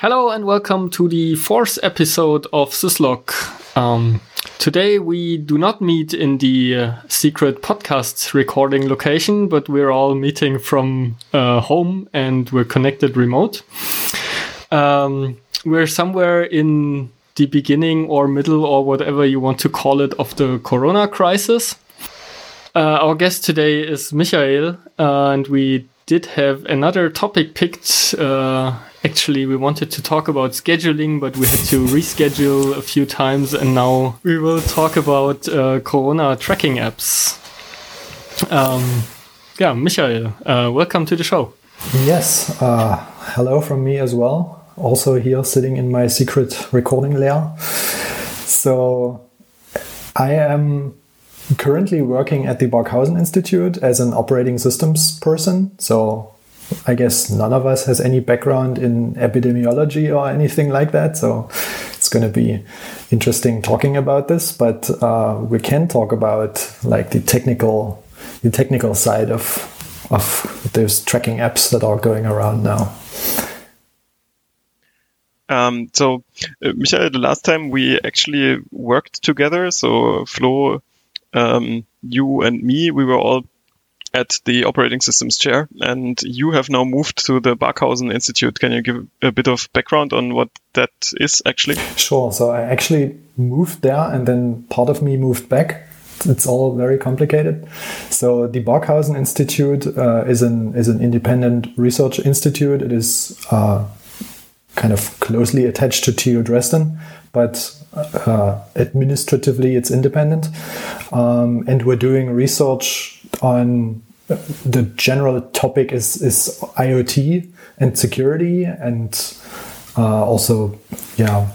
Hello and welcome to the fourth episode of Syslog. Um, today we do not meet in the uh, secret podcast recording location, but we're all meeting from uh, home and we're connected remote. Um, we're somewhere in the beginning or middle or whatever you want to call it of the corona crisis. Uh, our guest today is Michael, uh, and we did have another topic picked. Uh, actually, we wanted to talk about scheduling, but we had to reschedule a few times, and now we will talk about uh, Corona tracking apps. Um, yeah, Michael, uh, welcome to the show. Yes, uh, hello from me as well. Also, here sitting in my secret recording lair. So, I am currently working at the Barkhausen Institute as an operating systems person. So I guess none of us has any background in epidemiology or anything like that. So it's going to be interesting talking about this, but uh, we can talk about like the technical, the technical side of of those tracking apps that are going around now. Um, so, uh, Michael, the last time we actually worked together, so Flo um, you and me, we were all at the operating systems chair, and you have now moved to the Barkhausen Institute. Can you give a bit of background on what that is actually? Sure. So I actually moved there, and then part of me moved back. It's all very complicated. So the Barkhausen Institute uh, is an is an independent research institute. It is uh, kind of closely attached to TU Dresden, but uh, administratively it's independent. Um, and we're doing research on the general topic is, is IoT and security and uh, also, yeah,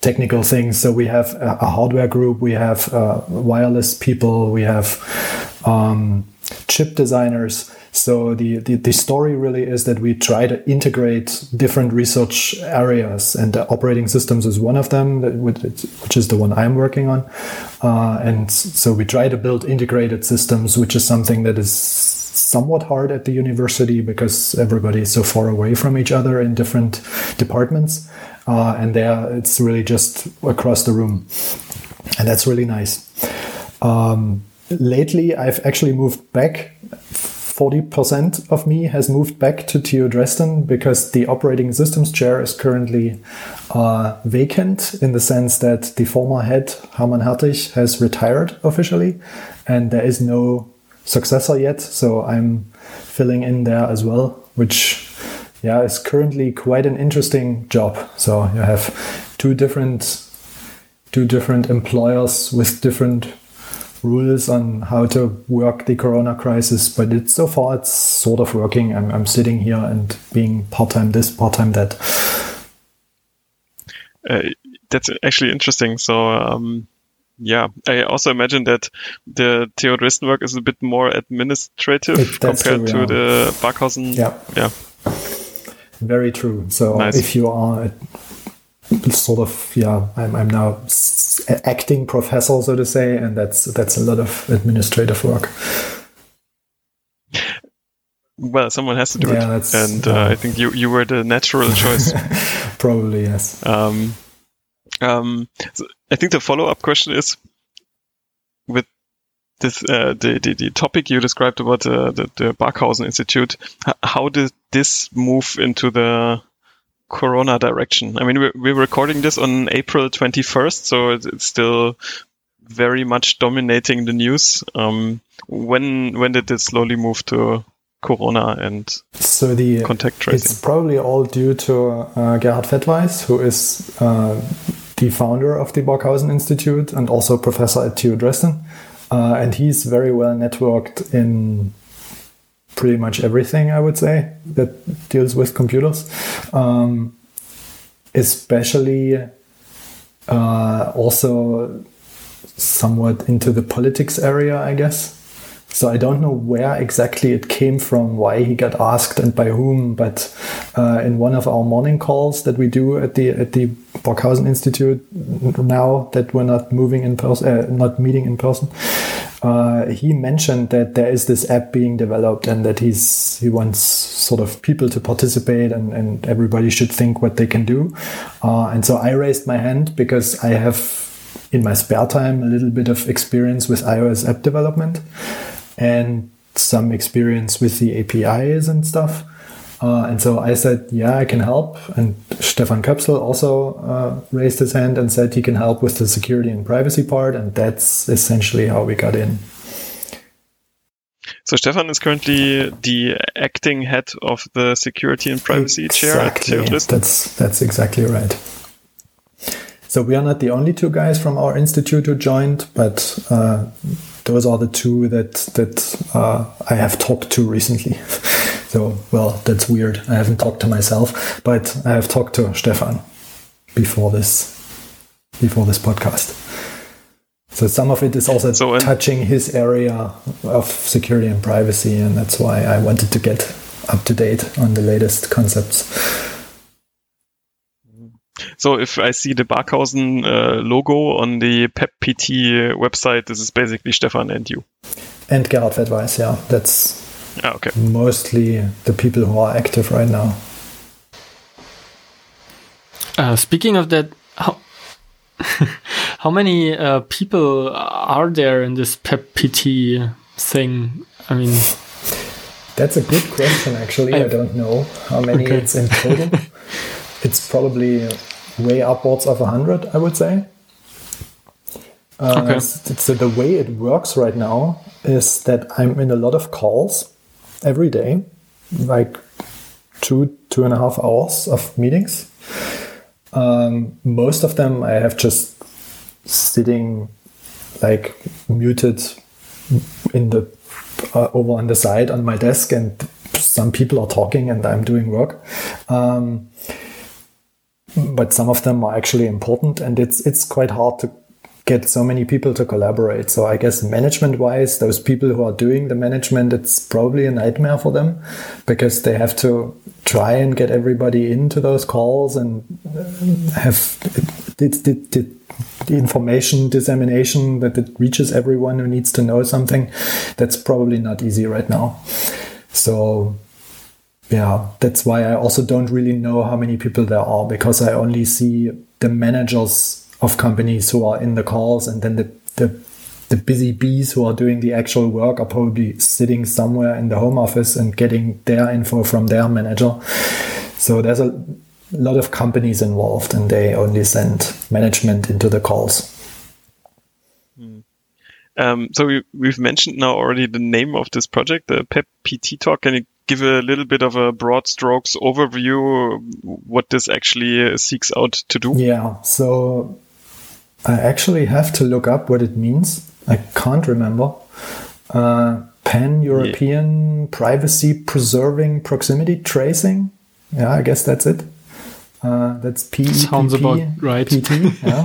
technical things. So we have a, a hardware group, we have uh, wireless people, we have um, chip designers. So the, the, the, story really is that we try to integrate different research areas, and operating systems is one of them, which is the one I'm working on. Uh, and so we try to build integrated systems, which is something that is somewhat hard at the university because everybody is so far away from each other in different departments. Uh, and there it's really just across the room. And that's really nice. Um, lately, I've actually moved back 40% of me has moved back to TU Dresden because the operating systems chair is currently uh, vacant in the sense that the former head, Hermann Härtig, has retired officially and there is no successor yet. So I'm filling in there as well, which yeah, is currently quite an interesting job. So you have two different two different employers with different rules on how to work the corona crisis, but it's so far it's sort of working. I'm, I'm sitting here and being part time this, part time that. Uh, that's actually interesting. So, um, yeah, I also imagine that the TU Dresden work is a bit more administrative it, compared to the Barkhausen. Yeah. Yeah. Very true. So nice. if you are sort of yeah I'm, I'm now acting professor so to say and that's that's a lot of administrative work. Well someone has to do yeah, it and uh, i think you you were the natural choice. Probably yes. Um, um, so i think the follow-up question is with this uh, the, the, the topic you described about uh, the the Barkhausen Institute. How did this move into the corona direction. I mean, we're, we're recording this on April 21st, so it's still very much dominating the news. Um, when when did it slowly move to corona and so the contact tracing? It's probably all due to uh, Gerhard Fettweis, who is uh, the founder of the Barkhausen Institute and also professor at TU Dresden. Uh, and he's very well networked in pretty much everything, I would say, that deals with computers. Um, especially uh, also somewhat into the politics area, I guess. So I don't know where exactly it came from, why he got asked, and by whom. But uh, in one of our morning calls that we do at the at the Barkhausen Institute now that we're not moving in person, uh, not meeting in person, uh, he mentioned that there is this app being developed and that he's he wants sort of people to participate and, and everybody should think what they can do. Uh, and so I raised my hand because I have in my spare time a little bit of experience with iOS app development and some experience with the APIs and stuff. Uh, and so I said, yeah, I can help. And Stefan Köpsell also uh, raised his hand and said he can help with the security and privacy part. And that's essentially how we got in. So Stefan is currently the acting head of the security and privacy exactly. chair at TU Dresden. That's, that's exactly right. So we are not the only two guys from our institute who joined, but uh, those are the two that that uh, I have talked to recently. so well, that's weird. I haven't talked to myself, but I have talked to Stefan before this before this podcast. So some of it is also so, touching his area of security and privacy, and that's why I wanted to get up to date on the latest concepts. So if I see the Barkhausen uh, logo on the PEP-PT website, this is basically Stefan and you. And Gerhard Fettweis, yeah. That's ah, okay. mostly the people who are active right now. Uh, speaking of that, how, how many uh, people are there in this PEP-PT thing? I mean, that's a good question. Actually, I, I don't know how many okay. it's in total. it's probably way upwards of 100, I would say. Uh, okay. So the way it works right now is that I'm in a lot of calls every day, like two, two and a half hours of meetings. Um, most of them I have just sitting like muted in the uh, over on the side on my desk and some people are talking and I'm doing work. Um, but some of them are actually important and it's it's quite hard to get so many people to collaborate. So i guess management wise those people who are doing the management it's probably a nightmare for them because they have to try and get everybody into those calls and have the, the, the, the information dissemination that it reaches everyone who needs to know something. That's probably not easy right now. So yeah, that's why I also don't really know how many people there are because I only see the managers of companies who are in the calls and then the, the, the busy bees who are doing the actual work are probably sitting somewhere in the home office and getting their info from their manager. So there's a lot of companies involved and they only send management into the calls. Hmm. Um, so we, have mentioned now already the name of this project, the PEP PT Talk. Can you give a little bit of a broad strokes overview what this actually seeks out to do? Yeah, so I actually have to look up what it means. I can't remember. Uh, Pan European yeah. Privacy Preserving Proximity Tracing. Yeah, I guess that's it. Uh, that's P. Sounds about right. PT. Yeah.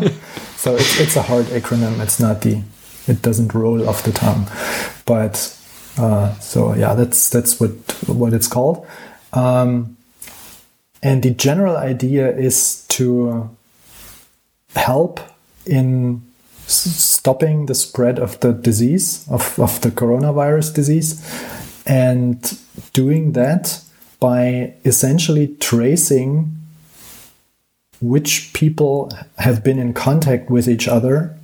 so it's it's a hard acronym. It's not the. It doesn't roll off the tongue, but uh, so yeah, that's that's what what it's called. Um, and the general idea is to help in stopping the spread of the disease of, of the coronavirus disease and doing that by essentially tracing which people have been in contact with each other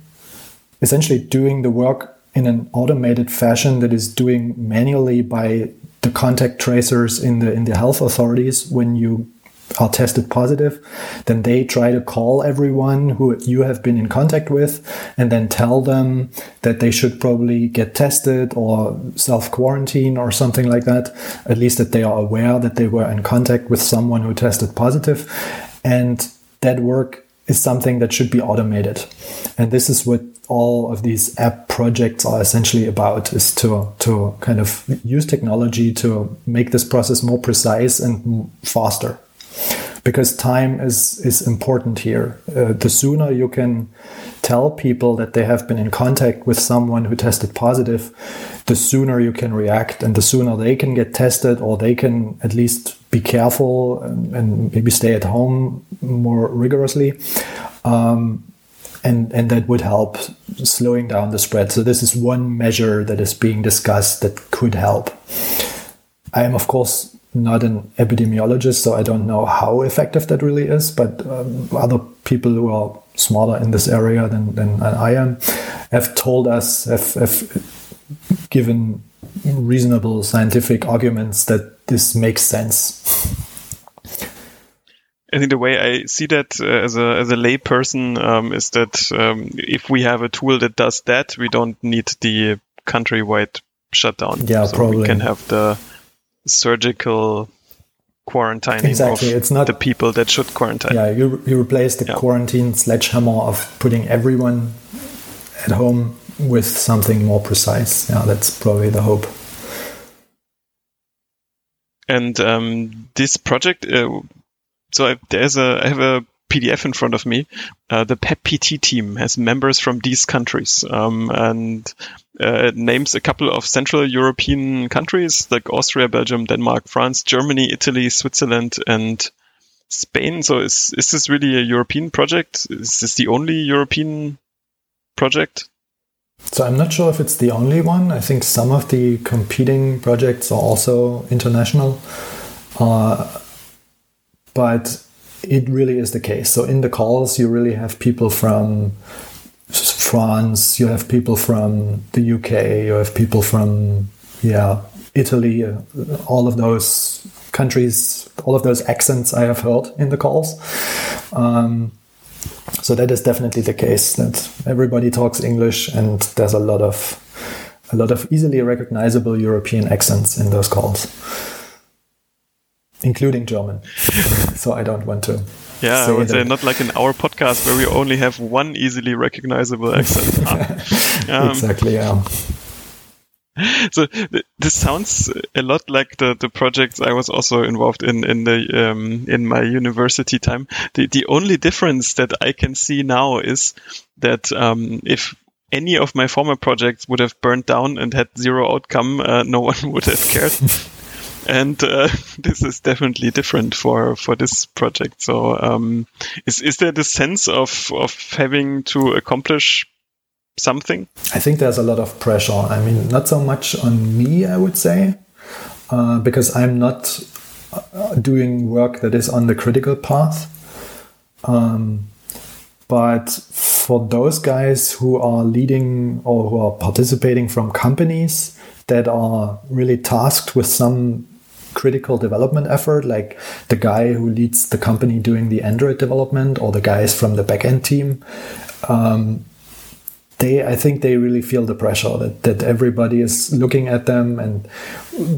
essentially doing the work in an automated fashion that is doing manually by the contact tracers in the in the health authorities when you are tested positive, then they try to call everyone who you have been in contact with and then tell them that they should probably get tested or self quarantine or something like that. At least that they are aware that they were in contact with someone who tested positive. And that work is something that should be automated. And this is what all of these app projects are essentially about is to to kind of use technology to make this process more precise and faster because time is is important here uh, the sooner you can tell people that they have been in contact with someone who tested positive the sooner you can react and the sooner they can get tested or they can at least be careful and, and maybe stay at home more rigorously um, and and that would help slowing down the spread. So this is one measure that is being discussed that could help. I am of course not an epidemiologist, so I don't know how effective that really is. But um, other people who are smarter in this area than, than I am have told us, have, have given reasonable scientific arguments that this makes sense. I think the way I see that uh, as a as a layperson um, is that um, if we have a tool that does that, we don't need the countrywide shutdown. Yeah, so probably. We can have the surgical quarantining exactly. it's not the people that should quarantine. Yeah, you you replace the yeah. quarantine sledgehammer of putting everyone at home with something more precise. Yeah, that's probably the hope. And um, this project, uh, so I, there's a I have a PDF in front of me. Uh, the PEPPT team has members from these countries um, and uh, names a couple of Central European countries like Austria, Belgium, Denmark, France, Germany, Italy, Switzerland, and Spain. So is is this really a European project? Is this the only European project? So I'm not sure if it's the only one. I think some of the competing projects are also international. Uh, but it really is the case. So in the calls, you really have people from France, you have people from the UK, you have people from yeah Italy, uh, all of those countries, all of those accents I have heard in the calls. Um, so that is definitely the case that everybody talks English and there's a lot of a lot of easily recognizable European accents in those calls including German. so I don't want to. Yeah, I would say not like in our podcast where we only have one easily recognizable accent. um, exactly. Yeah. So th this sounds a lot like the, the projects I was also involved in in the um, in my university time. The the only difference that I can see now is that um, if any of my former projects would have burned down and had zero outcome, uh, no one would have cared and uh, this is definitely different for for this project. So, um, is is there the sense of of having to accomplish something? I think there's a lot of pressure. I mean, not so much on me, I would say, uh, because I'm not uh, doing work that is on the critical path. Um, but for those guys who are leading or who are participating from companies that are really tasked with some critical development effort, like the guy who leads the company doing the Android development or the guys from the backend team, um, they I think they really feel the pressure that, that everybody is looking at them and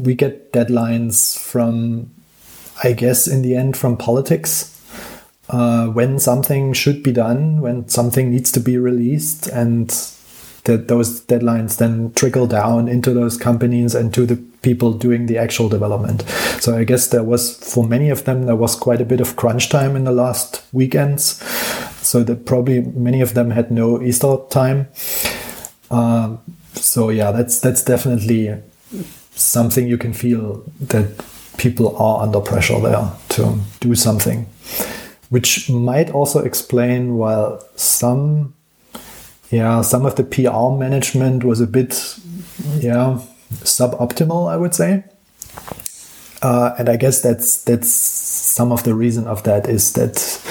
we get deadlines from I guess in the end from politics. Uh, when something should be done, when something needs to be released, and that those deadlines then trickle down into those companies and to the people doing the actual development. So I guess there was, for many of them, there was quite a bit of crunch time in the last weekends. So that probably many of them had no Easter time. Uh, so yeah, that's that's definitely something you can feel that people are under pressure there to do something, which might also explain why some yeah, some of the PR management was a bit, yeah, suboptimal, I would say. Uh, and I guess that's that's some of the reason of that is that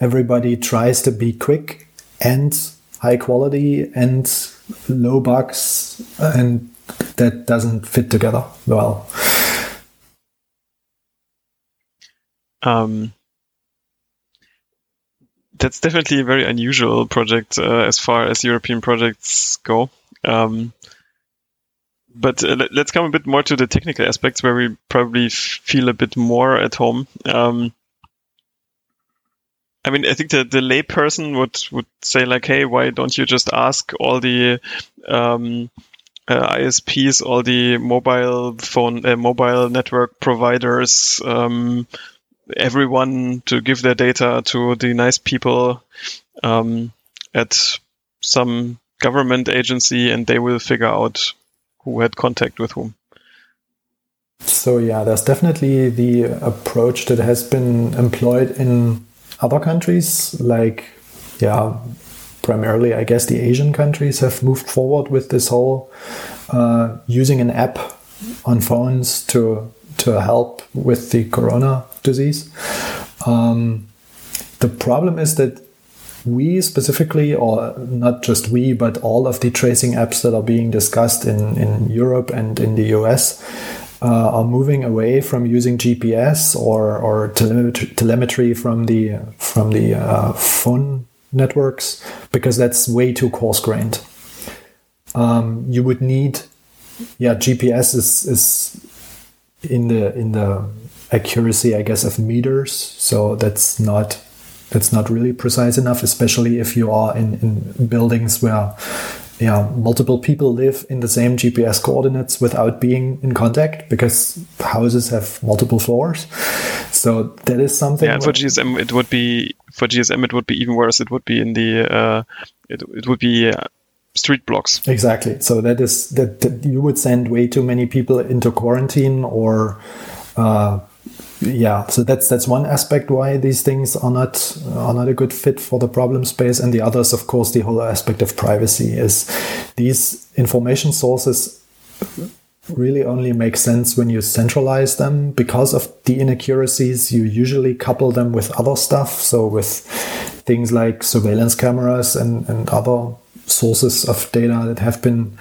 everybody tries to be quick and high quality and low bugs, and that doesn't fit together well. Um, that's definitely a very unusual project uh, as far as European projects go. Um, but uh, let, us come a bit more to the technical aspects where we probably feel a bit more at home. Um, I mean, I think that the layperson would would say like, "Hey, why don't you just ask all the um, uh, ISPs, all the mobile phone, uh, mobile network providers, um, everyone to give their data to the nice people um, at some government agency and they will figure out who had contact with whom. So, yeah, there's definitely the approach that has been employed in other countries, like, yeah, primarily, I guess, the Asian countries have moved forward with this whole uh, using an app on phones to to help with the corona disease. Um, the problem is that we specifically, or not just we, but all of the tracing apps that are being discussed in, in Europe and in the US uh, are moving away from using GPS or, or telemetry, telemetry from the from the uh, phone networks because that's way too coarse grained. Um, you would need, yeah, GPS is is in the in the accuracy, I guess, of meters. So that's not that's not really precise enough, especially if you are in, in buildings where yeah, multiple people live in the same GPS coordinates without being in contact because houses have multiple floors. So that is something. Yeah, for GSM it would be for GSM it would be even worse. It would be in the uh, it it would be. Uh, street blocks exactly so that is that, that, you would send way too many people into quarantine or uh, yeah so that's that's one aspect why these things are not are not a good fit for the problem space. And the other is of course the whole aspect of privacy is these information sources really only make sense when you centralize them. Because of the inaccuracies you usually couple them with other stuff. So with things like surveillance cameras and, and other sources of data that have been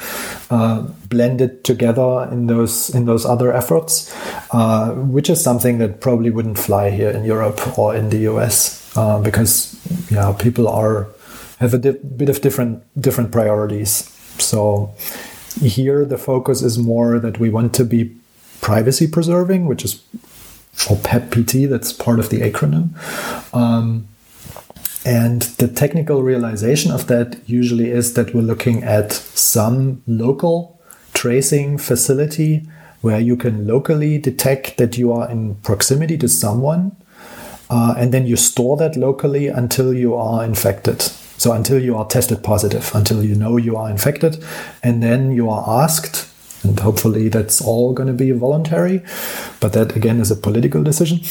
uh, blended together in those in those other efforts, uh, which is something that probably wouldn't fly here in Europe or in the US uh, because yeah people are have a di- bit of different different priorities. So here the focus is more that we want to be privacy preserving, which is for PEP-PT, that's part of the acronym. Um, and the technical realization of that usually is that we're looking at some local tracing facility where you can locally detect that you are in proximity to someone. Uh, and then you store that locally until you are infected. So until you are tested positive, until you know you are infected. And then you are asked, and hopefully that's all going to be voluntary, but that again is a political decision.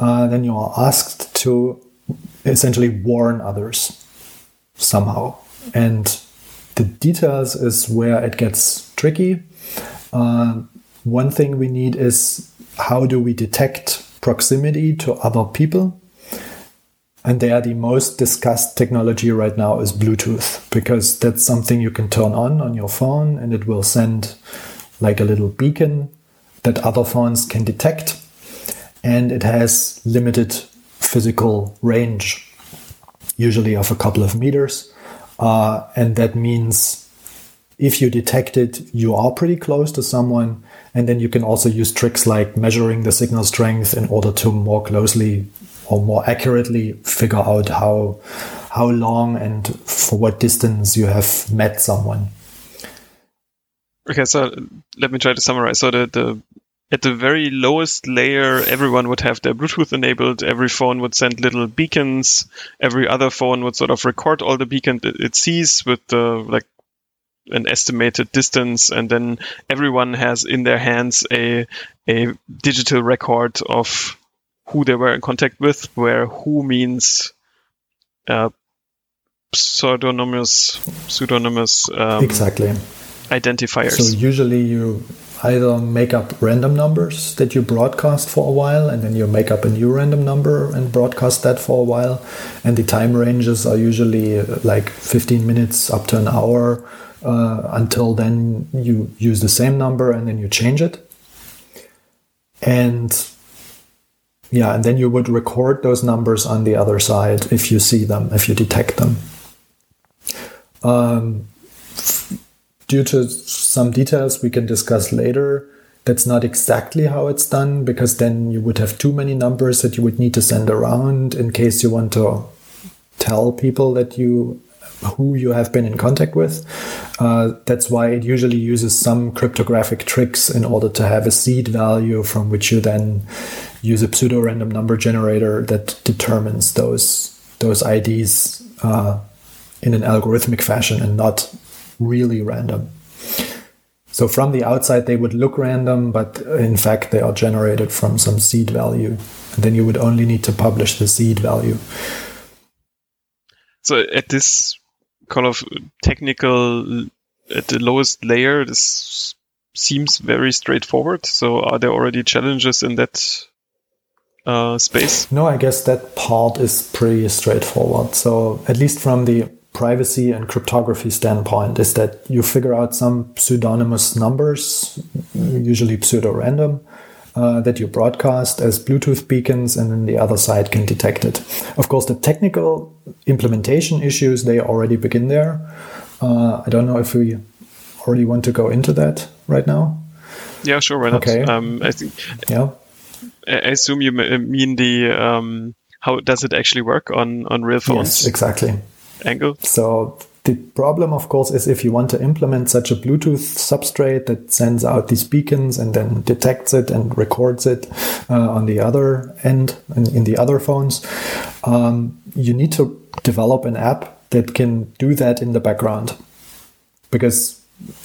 Uh, then you are asked to essentially warn others somehow. And the details is where it gets tricky. Uh, one thing we need is how do we detect proximity to other people? And there, the most discussed technology right now is Bluetooth because that's something you can turn on on your phone and it will send like a little beacon that other phones can detect. And it has limited physical range, usually of a couple of meters. Uh, and that means if you detect it, you are pretty close to someone. And then you can also use tricks like measuring the signal strength in order to more closely or more accurately figure out how how long and for what distance you have met someone. Okay, so let me try to summarize. So the, the at the very lowest layer, everyone would have their Bluetooth enabled. Every phone would send little beacons. Every other phone would sort of record all the beacons it sees with the like an estimated distance, and then everyone has in their hands a a digital record of who they were in contact with, where who means uh, pseudonymous pseudonymous um, exactly identifiers. So usually you either make up random numbers that you broadcast for a while and then you make up a new random number and broadcast that for a while. And the time ranges are usually uh, like 15 minutes up to an hour uh, until then you use the same number and then you change it. And yeah and then you would record those numbers on the other side if you see them if you detect them. Um, due to some details we can discuss later, that's not exactly how it's done because then you would have too many numbers that you would need to send around in case you want to tell people that you who you have been in contact with. Uh, that's why it usually uses some cryptographic tricks in order to have a seed value from which you then use a pseudo random number generator that determines those those IDs uh, in an algorithmic fashion and not really random. So from the outside, they would look random, but in fact, they are generated from some seed value. And then you would only need to publish the seed value. So at this kind of technical at the lowest layer, this seems very straightforward. So are there already challenges in that uh, space? No, I guess that part is pretty straightforward. So at least from the privacy and cryptography standpoint is that you figure out some pseudonymous numbers, usually pseudo-random, uh, that you broadcast as Bluetooth beacons, and then the other side can detect it. Of course, the technical implementation issues they already begin there. Uh, I don't know if we already want to go into that right now. Yeah, sure. Why not? Okay. Um, I think. Yeah. I assume you mean the um, how does it actually work on on real phones? Yes, exactly. Angle. So the problem, of course, is if you want to implement such a Bluetooth substrate that sends out these beacons and then detects it and records it uh, on the other end in, in the other phones, um, you need to develop an app that can do that in the background because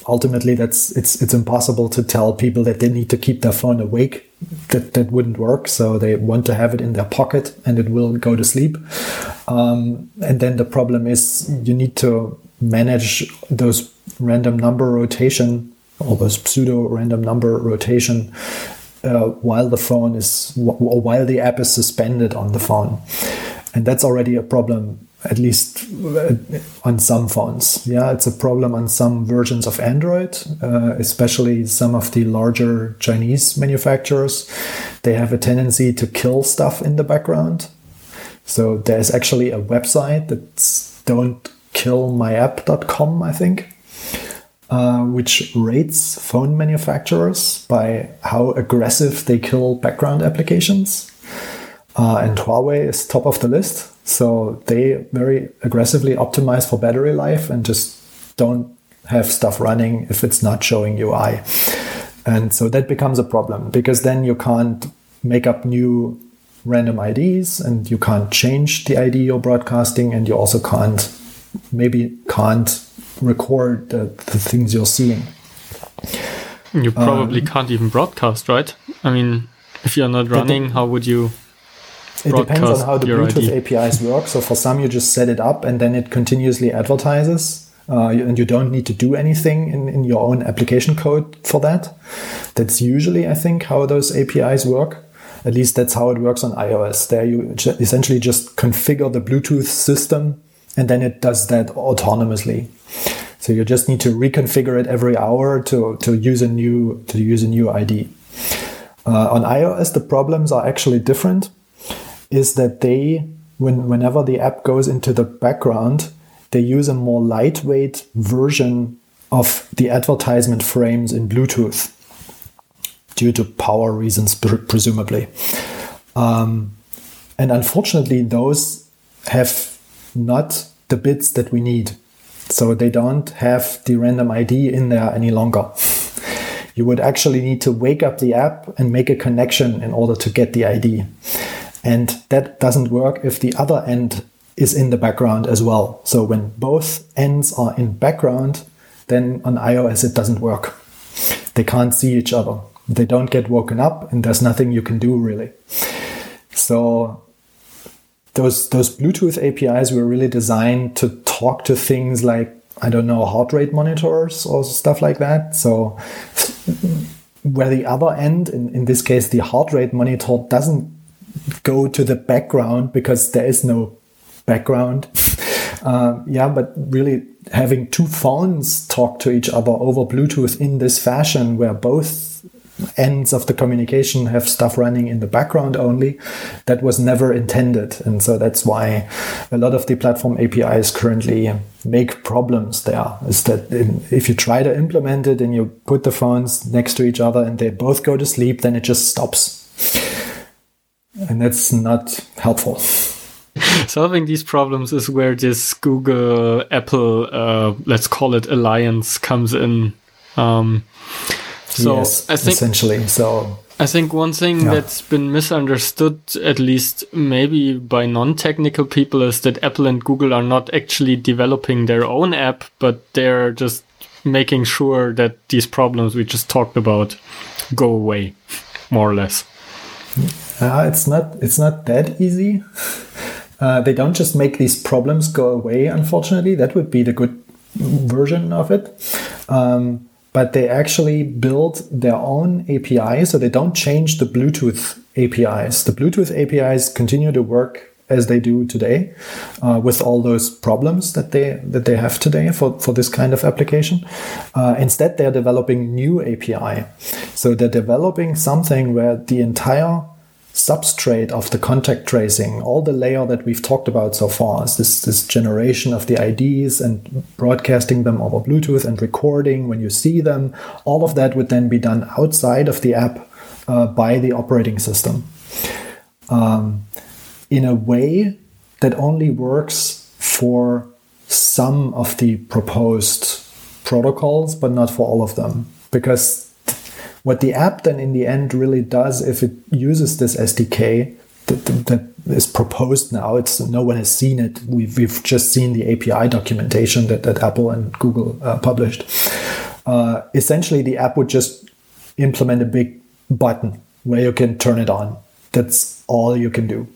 ultimately that's it's it's impossible to tell people that they need to keep their phone awake. That that wouldn't work. So they want to have it in their pocket and it will go to sleep. Um, and then the problem is you need to manage those random number rotation or those pseudo random number rotation uh, while the phone is while the app is suspended on the phone. And that's already a problem at least uh, on some phones. Yeah, it's a problem on some versions of Android, uh, especially some of the larger Chinese manufacturers. They have a tendency to kill stuff in the background. So there's actually a website that's don'tkillmyapp.com, I think, uh, which rates phone manufacturers by how aggressive they kill background applications. Uh, and Huawei is top of the list. So they very aggressively optimize for battery life and just don't have stuff running if it's not showing UI. And so that becomes a problem because then you can't make up new random IDs and you can't change the ID you're broadcasting and you also can't, maybe can't record the, the things you're seeing. You probably um, can't even broadcast, right? I mean, if you're not running, how would you it depends on how the Bluetooth ID. APIs work. So for some, you just set it up and then it continuously advertises. Uh, and you don't need to do anything in, in your own application code for that. That's usually, I think, how those APIs work. At least that's how it works on iOS. There you essentially just configure the Bluetooth system and then it does that autonomously. So you just need to reconfigure it every hour to, to use a new to use a new ID. Uh, on iOS, the problems are actually different is that they, when, whenever the app goes into the background, they use a more lightweight version of the advertisement frames in Bluetooth due to power reasons, presumably. Um, and unfortunately, those have not the bits that we need. So they don't have the random ID in there any longer. You would actually need to wake up the app and make a connection in order to get the ID. And that doesn't work if the other end is in the background as well. So when both ends are in background, then on iOS it doesn't work. They can't see each other. They don't get woken up and there's nothing you can do really. So those those Bluetooth APIs were really designed to talk to things like I don't know heart rate monitors or stuff like that. So where the other end, in, in this case the heart rate monitor, doesn't go to the background because there is no background. Uh, yeah, but really having two phones talk to each other over Bluetooth in this fashion where both ends of the communication have stuff running in the background only, that was never intended. And so that's why a lot of the platform APIs currently make problems there. Is that if you try to implement it and you put the phones next to each other and they both go to sleep, then it just stops and that's not helpful. Solving these problems is where this Google Apple, uh, let's call it alliance, comes in. Um, so yes, I think essentially, so I think one thing yeah. that's been misunderstood, at least maybe by non-technical people, is that Apple and Google are not actually developing their own app, but they're just making sure that these problems we just talked about go away, more or less. Uh, it's not it's not that easy Uh, they don't just make these problems go away, unfortunately. That would be the good version of it. Um, but they actually build their own API, so they don't change the Bluetooth APIs. The Bluetooth APIs continue to work as they do today, uh, with all those problems that they that they have today for, for this kind of application. Uh, instead, they're developing new API. So they're developing something where the entire substrate of the contact tracing, all the layer that we've talked about so far, is this, this generation of the IDs and broadcasting them over Bluetooth and recording when you see them, all of that would then be done outside of the app uh, by the operating system. Um, in a way that only works for some of the proposed protocols, but not for all of them. Because what the app then in the end really does, if it uses this SDK that, that is proposed now, it's no one has seen it. We've, we've just seen the API documentation that, that Apple and Google uh, published. Uh, essentially, the app would just implement a big button where you can turn it on. That's all you can do.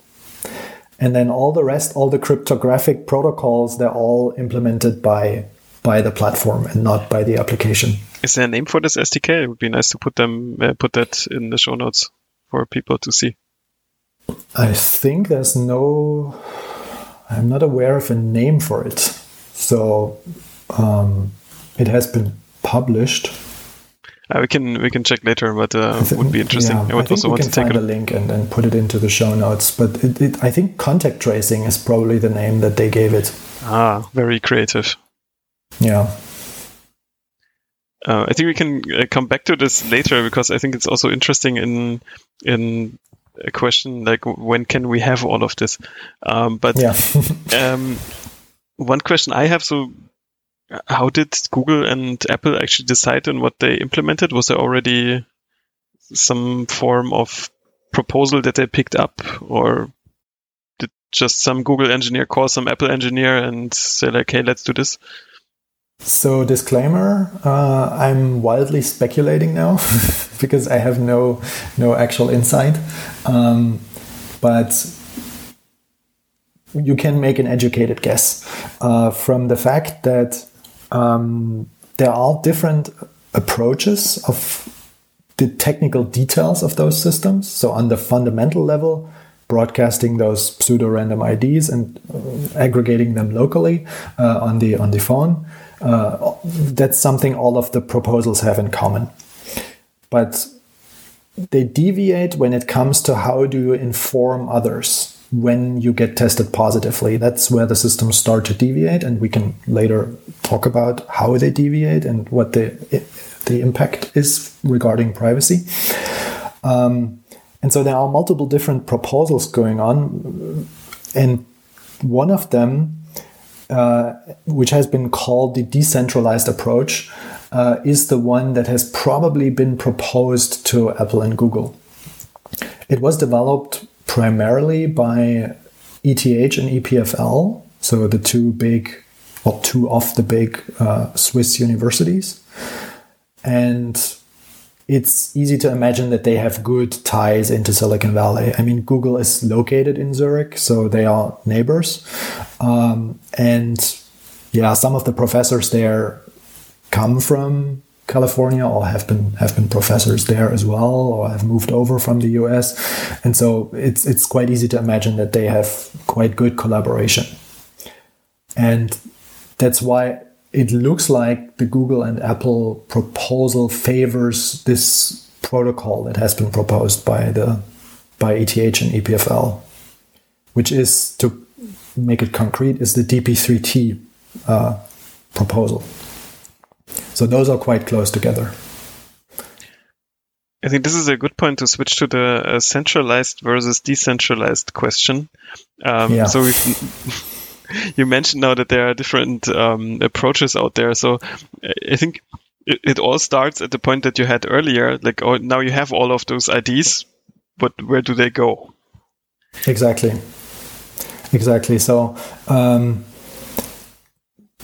And then all the rest, all the cryptographic protocols, they're all implemented by by the platform and not by the application. Is there a name for this SDK? It would be nice to put them uh, put that in the show notes for people to see. I think there's no. I'm not aware of a name for it. So um, it has been published. Uh, we can we can check later, but uh, it would be interesting. Yeah, I would I also want to take a link and then put it into the show notes. But it, it, I think contact tracing is probably the name that they gave it. Ah, very creative. Yeah. Uh, I think we can uh, come back to this later because I think it's also interesting in in a question like when can we have all of this? Um, but yeah. um, one question I have so how did Google and Apple actually decide on what they implemented? Was there already some form of proposal that they picked up, or did just some Google engineer call some Apple engineer and say like, "Hey, let's do this"? So, disclaimer: uh, I'm wildly speculating now because I have no no actual insight, um, but you can make an educated guess uh, from the fact that um, there are different approaches of the technical details of those systems. So, on the fundamental level, broadcasting those pseudo random IDs and uh, aggregating them locally uh, on the on the phone. Uh, that's something all of the proposals have in common. But they deviate when it comes to how do you inform others when you get tested positively. That's where the systems start to deviate, and we can later talk about how they deviate and what the the impact is regarding privacy. Um, and so there are multiple different proposals going on, and one of them, uh, which has been called the decentralized approach, uh, is the one that has probably been proposed to Apple and Google. It was developed primarily by ETH and EPFL, so the two big, or two of the big uh, Swiss universities. And it's easy to imagine that they have good ties into Silicon Valley. I mean, Google is located in Zurich, so they are neighbors. Um, and yeah, some of the professors there come from California or have been have been professors there as well or have moved over from the US and so it's it's quite easy to imagine that they have quite good collaboration and that's why it looks like the Google and Apple proposal favors this protocol that has been proposed by the by ETH and EPFL which is to make it concrete is the DP3T uh, proposal so those are quite close together. I think this is a good point to switch to the uh, centralized versus decentralized question. Um, yeah. So you mentioned now that there are different um, approaches out there. So I think it, all starts at the point that you had earlier. Like, oh, now you have all of those IDs, but where do they go? Exactly. Exactly. So um,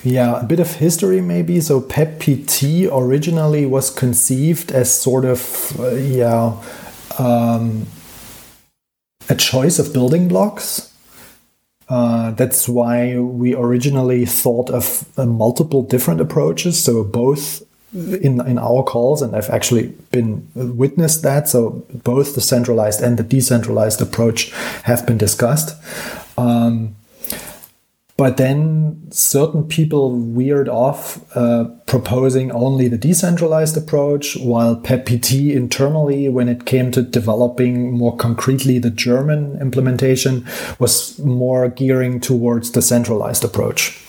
yeah, a bit of history maybe. So PEP-PT originally was conceived as sort of, uh, yeah, um, a choice of building blocks Uh, that's why we originally thought of uh, multiple different approaches. So both in in our calls, and I've actually been witnessed that. So both the centralized and the decentralized approach have been discussed. Um, but then certain people veered off uh, proposing only the decentralized approach, while PEPPT internally, when it came to developing more concretely the German implementation, was more gearing towards the centralized approach.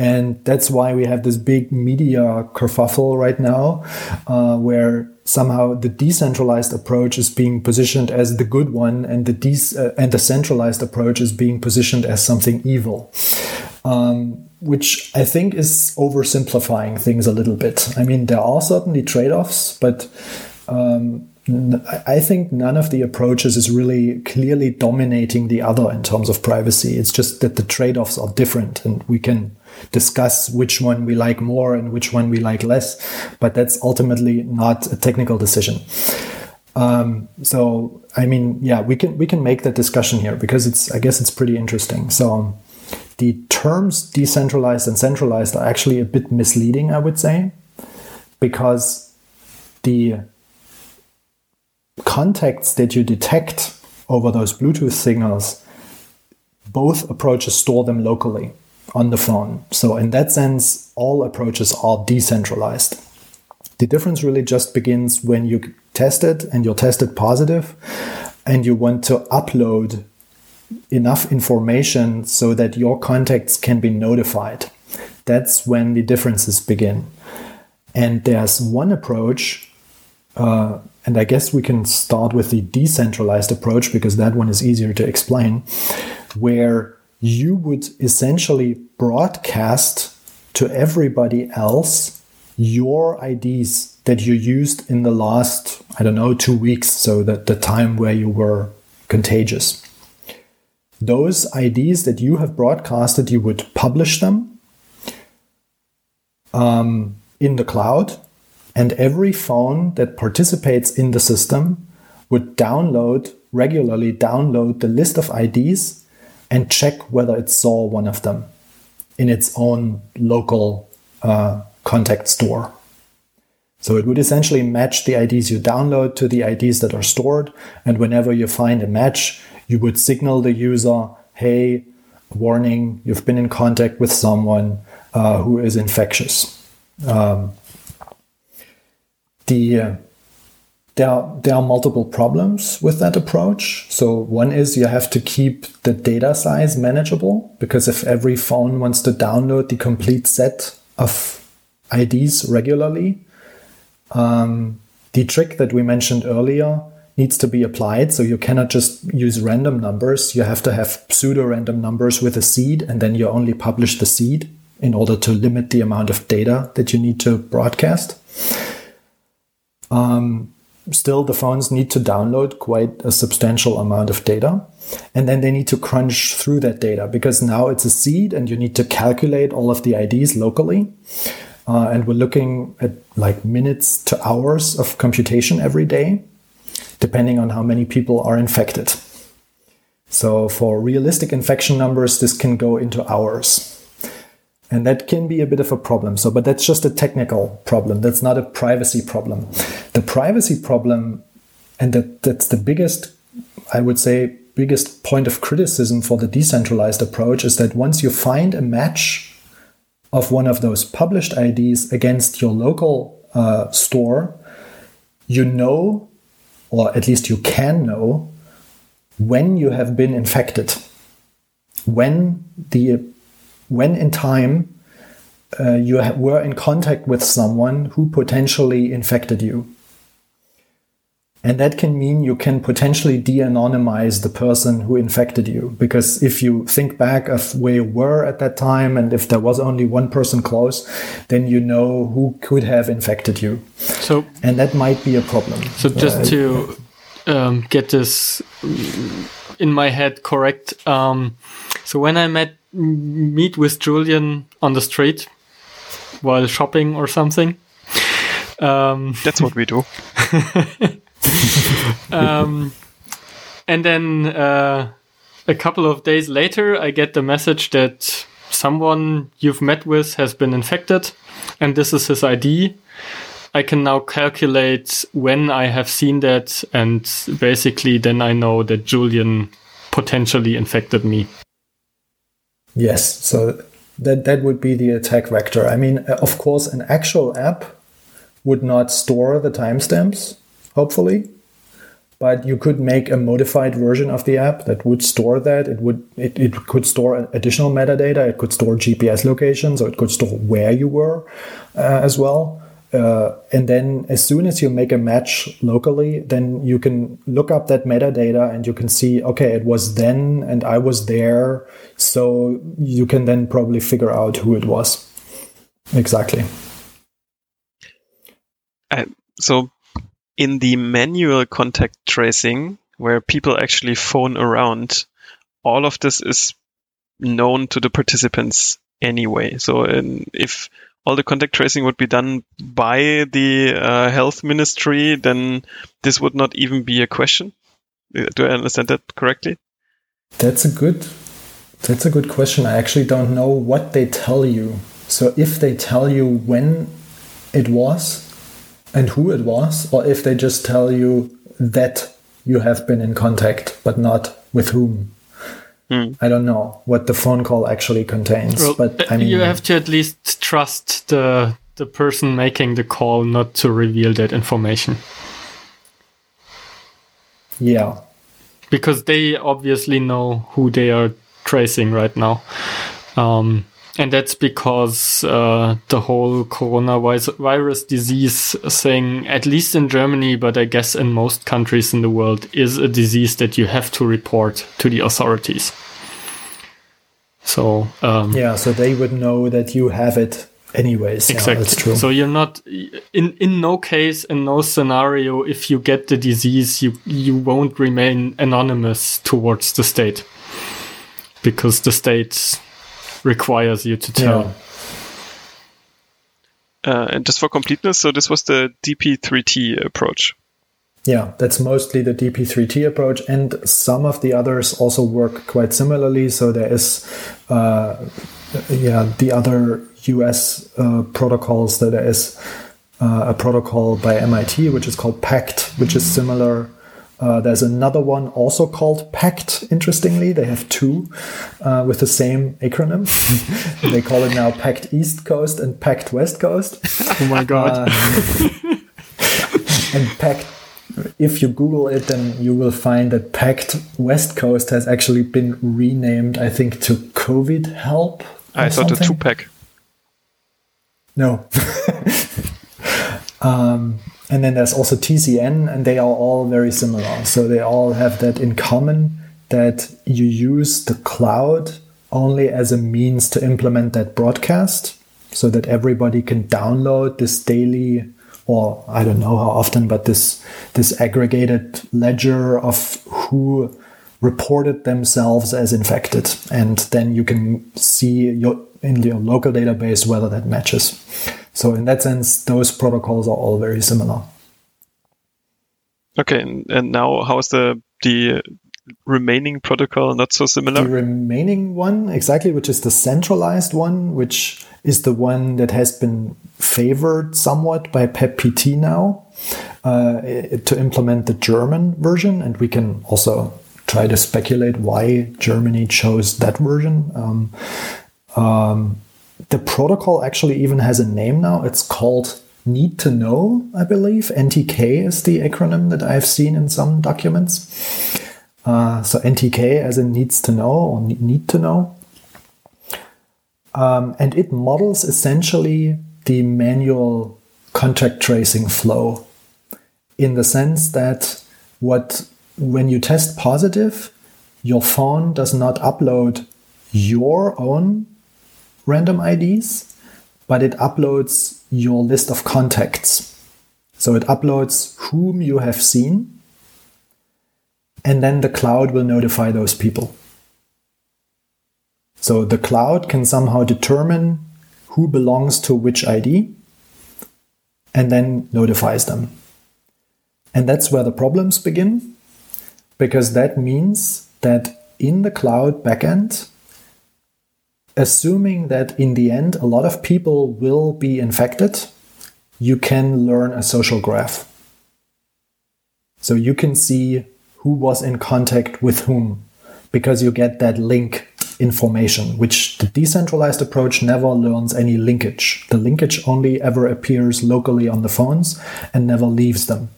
And that's why we have this big media kerfuffle right now, uh, where somehow the decentralized approach is being positioned as the good one, and the de- uh, and the centralized approach is being positioned as something evil. Um, which I think is oversimplifying things a little bit. I mean, there are certainly trade offs, but um, I think none of the approaches is really clearly dominating the other in terms of privacy. It's just that the trade offs are different, and we can discuss which one we like more and which one we like less, but that's ultimately not a technical decision. Um, so, I mean, yeah, we can we can make that discussion here because it's I guess it's pretty interesting. So, the terms decentralized and centralized are actually a bit misleading, I would say, because the contacts that you detect over those Bluetooth signals, both approaches store them locally on the phone. So, in that sense, all approaches are decentralized. The difference really just begins when you test it and you're tested positive and you want to upload enough information so that your contacts can be notified. That's when the differences begin. And there's one approach, uh, and I guess we can start with the decentralized approach because that one is easier to explain, where you would essentially broadcast to everybody else your IDs that you used in the last, I don't know, two weeks, so that the time where you were contagious. Those IDs that you have broadcasted, you would publish them um, in the cloud, and every phone that participates in the system would download regularly download the list of IDs and check whether it saw one of them in its own local uh, contact store. So it would essentially match the IDs you download to the IDs that are stored. And whenever you find a match, you would signal the user, hey, warning, you've been in contact with someone uh, who is infectious. Um, the uh, there are, there are multiple problems with that approach. So one is you have to keep the data size manageable because if every phone wants to download the complete set of IDs regularly, um, the trick that we mentioned earlier needs to be applied. So you cannot just use random numbers. You have to have pseudo random numbers with a seed, and then you only publish the seed in order to limit the amount of data that you need to broadcast. Um, still the phones need to download quite a substantial amount of data and then they need to crunch through that data because now it's a seed and you need to calculate all of the IDs locally. Uh, and we're looking at like minutes to hours of computation every day depending on how many people are infected. So for realistic infection numbers this can go into hours and that can be a bit of a problem. So, but that's just a technical problem. That's not a privacy problem. The privacy problem, and that, that's the biggest, I would say, biggest point of criticism for the decentralized approach is that once you find a match of one of those published IDs against your local uh, store, you know, or at least you can know, when you have been infected, when the when in time uh, you were in contact with someone who potentially infected you. And that can mean you can potentially de anonymize the person who infected you. Because if you think back of where you were at that time, and if there was only one person close, then you know who could have infected you. So, and that might be a problem. So, just uh, to um, get this in my head correct, um, so when I met meet with Julian on the street while shopping or something. Um, That's what we do. um, and then uh, a couple of days later, I get the message that someone you've met with has been infected, and this is his ID. I can now calculate when I have seen that, and basically then I know that Julian potentially infected me. Yes, so that that would be the attack vector. I mean, of course, an actual app would not store the timestamps, hopefully, but you could make a modified version of the app that would store that. It would it, it could store additional metadata. It could store GPS locations, or it could store where you were uh, as well. Uh, and then as soon as you make a match locally, then you can look up that metadata and you can see, okay, it was then and I was there. So you can then probably figure out who it was. Exactly. Uh, so in the manual contact tracing, where people actually phone around, all of this is known to the participants anyway. So in, if all the contact tracing would be done by the uh, health ministry, then this would not even be a question. Uh, do I understand that correctly? That's a good. That's a good question. I actually don't know what they tell you. So if they tell you when it was and who it was, or if they just tell you that you have been in contact but not with whom. Hmm. I don't know what the phone call actually contains, well, but I mean, you have to at least trust the the person making the call not to reveal that information. Yeah, because they obviously know who they are tracing right now. Um, and that's because uh, the whole coronavirus disease thing, at least in Germany, but I guess in most countries in the world, is a disease that you have to report to the authorities. So um, yeah, so they would know that you have it anyways. Exactly. Yeah, that's true. So you're not in in no case in no scenario if you get the disease you you won't remain anonymous towards the state because the state requires you to tell. Yeah. Uh, and just for completeness, so this was the DP3T approach. Yeah, that's mostly the DP3T approach, and some of the others also work quite similarly. So there is, uh, yeah, the other US uh, protocols. That there is uh, a protocol by MIT which is called PACT, which is similar uh, there's another one also called PACT, interestingly. They have two uh, with the same acronym. they call it now PACT East Coast and PACT West Coast. Oh my God. Uh, and PACT, if you Google it, then you will find that PACT West Coast has actually been renamed, I think, to COVID Help. I thought something. a Tupac. No. um, and then there's also TCN, and they are all very similar. So they all have that in common that you use the cloud only as a means to implement that broadcast so that everybody can download this daily or I don't know how often, but this this aggregated ledger of who reported themselves as infected, and then you can see your in your local database whether that matches. So in that sense, those protocols are all very similar. Okay, and, now how is the the remaining protocol not so similar? The remaining one, exactly, which is the centralized one, which is the one that has been favored somewhat by PEPPT now uh, to implement the German version, and we can also try to speculate why Germany chose that version. Um, um, the protocol actually even has a name now. It's called Need to Know, I believe. NTK is the acronym that I've seen in some documents. Uh, so NTK as in needs to know or need to know. Um, and it models essentially the manual contact tracing flow in the sense that what when you test positive, your phone does not upload your own random IDs, but it uploads your list of contacts. So it uploads whom you have seen, and then the cloud will notify those people. So the cloud can somehow determine who belongs to which ID and then notifies them. And that's where the problems begin, because that means that in the cloud backend, assuming that in the end a lot of people will be infected, you can learn a social graph. So you can see who was in contact with whom because you get that link information, which the decentralized approach never learns any linkage. The linkage only ever appears locally on the phones and never leaves them.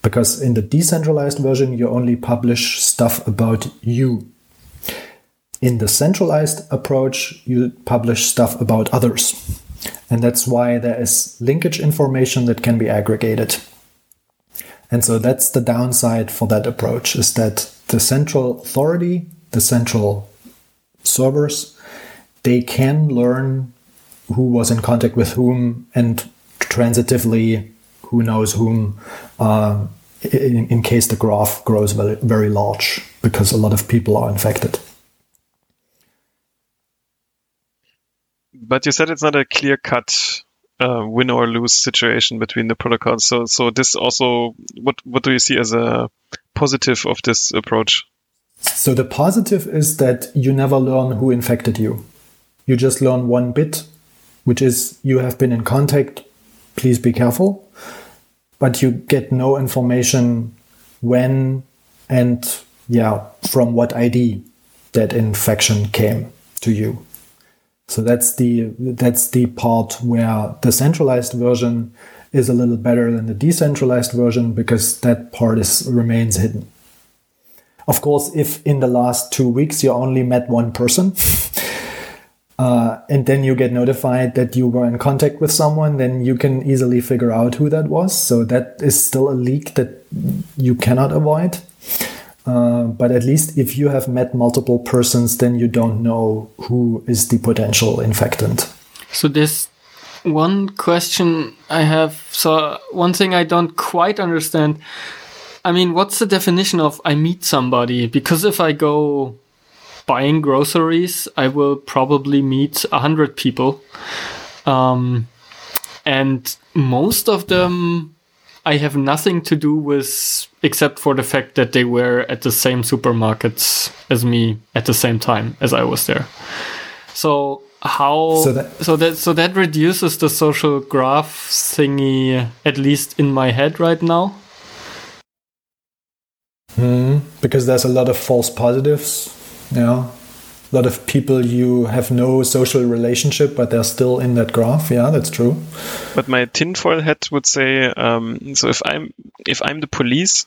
Because in the decentralized version, you only publish stuff about you. In the centralized approach, you publish stuff about others. And that's why there is linkage information that can be aggregated. And so that's the downside for that approach is that the central authority, the central servers, they can learn who was in contact with whom and transitively who knows whom uh, in, in, case the graph grows very, very large because a lot of people are infected. But you said it's not a clear cut uh, win or lose situation between the protocols. So, so this also, what what do you see as a positive of this approach? So the positive is that you never learn who infected you. You just learn one bit, which is you have been in contact. Please be careful. But you get no information when and yeah, from what ID that infection came to you. So that's the that's the part where the centralized version is a little better than the decentralized version because that part is remains hidden. Of course, if in the last two weeks you only met one person, uh, and then you get notified that you were in contact with someone, then you can easily figure out who that was. So that is still a leak that you cannot avoid. Uh, but at least if you have met multiple persons, then you don't know who is the potential infectant. So this one question I have. So one thing I don't quite understand. I mean, what's the definition of I meet somebody? Because if I go buying groceries, I will probably meet a hundred people. Um, and most of them I have nothing to do with except for the fact that they were at the same supermarkets as me at the same time as I was there. So how so that so that, so that reduces the social graph thingy at least in my head right now. Mm, because there's a lot of false positives. Yeah a lot of people you have no social relationship, but they're still in that graph. Yeah, that's true. But my tinfoil hat would say, um, so if I'm if I'm the police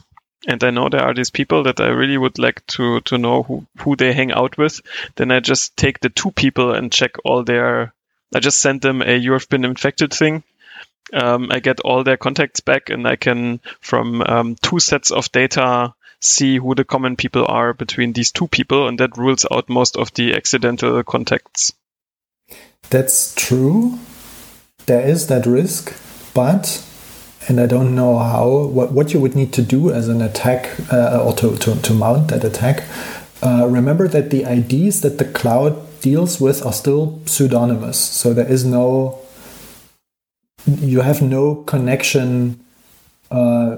and I know there are these people that I really would like to to know who who they hang out with, then I just take the two people and check all their. I just send them a "you have been infected" thing. Um, I get all their contacts back, and I can from um, two sets of data see who the common people are between these two people, and that rules out most of the accidental contacts. That's true. There is that risk, but and I don't know how what, what you would need to do as an attack uh, or to, to, to mount that attack. Uh, remember that the IDs that the cloud deals with are still pseudonymous, so there is no you have no connection uh,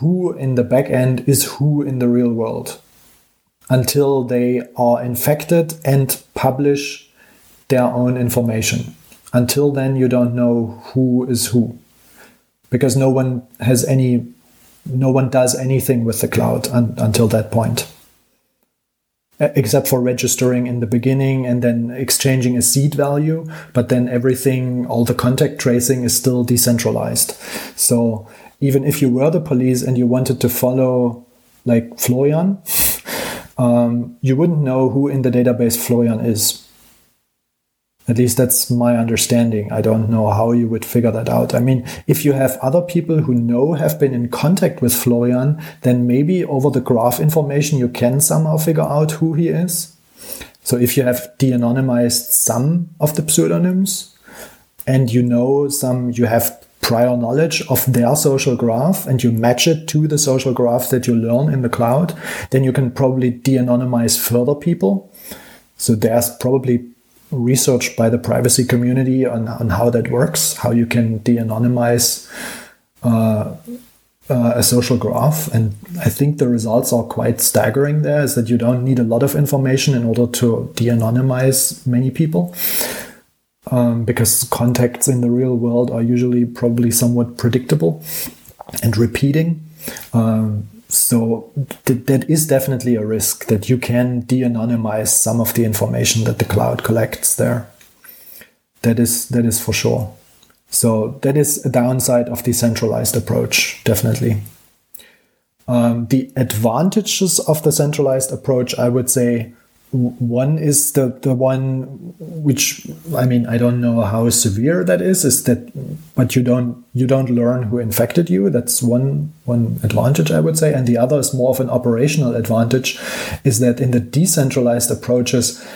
who in the back end is who in the real world until they are infected and publish their own information. Until then, you don't know who is who because no one has any, no one does anything with the cloud un- until that point. Except for registering in the beginning and then exchanging a seed value, but then everything, all the contact tracing is still decentralized. So even if you were the police and you wanted to follow like Florian, um, you wouldn't know who in the database Florian is. At least that's my understanding. I don't know how you would figure that out. I mean, if you have other people who know have been in contact with Florian, then maybe over the graph information you can somehow figure out who he is. So if you have de-anonymized some of the pseudonyms and you know some, you have prior knowledge of their social graph and you match it to the social graph that you learn in the cloud, then you can probably de-anonymize further people. So there's probably research by the privacy community on, on how that works, how you can de-anonymize uh, uh, a social graph, and I think the results are quite staggering. There is that you don't need a lot of information in order to de-anonymize many people, um, because contacts in the real world are usually probably somewhat predictable and repeating. Um, so th- that is definitely a risk that you can de-anonymize some of the information that the cloud collects there. That is that is for sure. So that is a downside of the centralized approach, definitely. Um, the advantages of the centralized approach, I would say, one is the the one which I mean I don't know how severe that is. Is that but you don't you don't learn who infected you. That's one one advantage I would say, and the other is more of an operational advantage. Is that in the decentralized approaches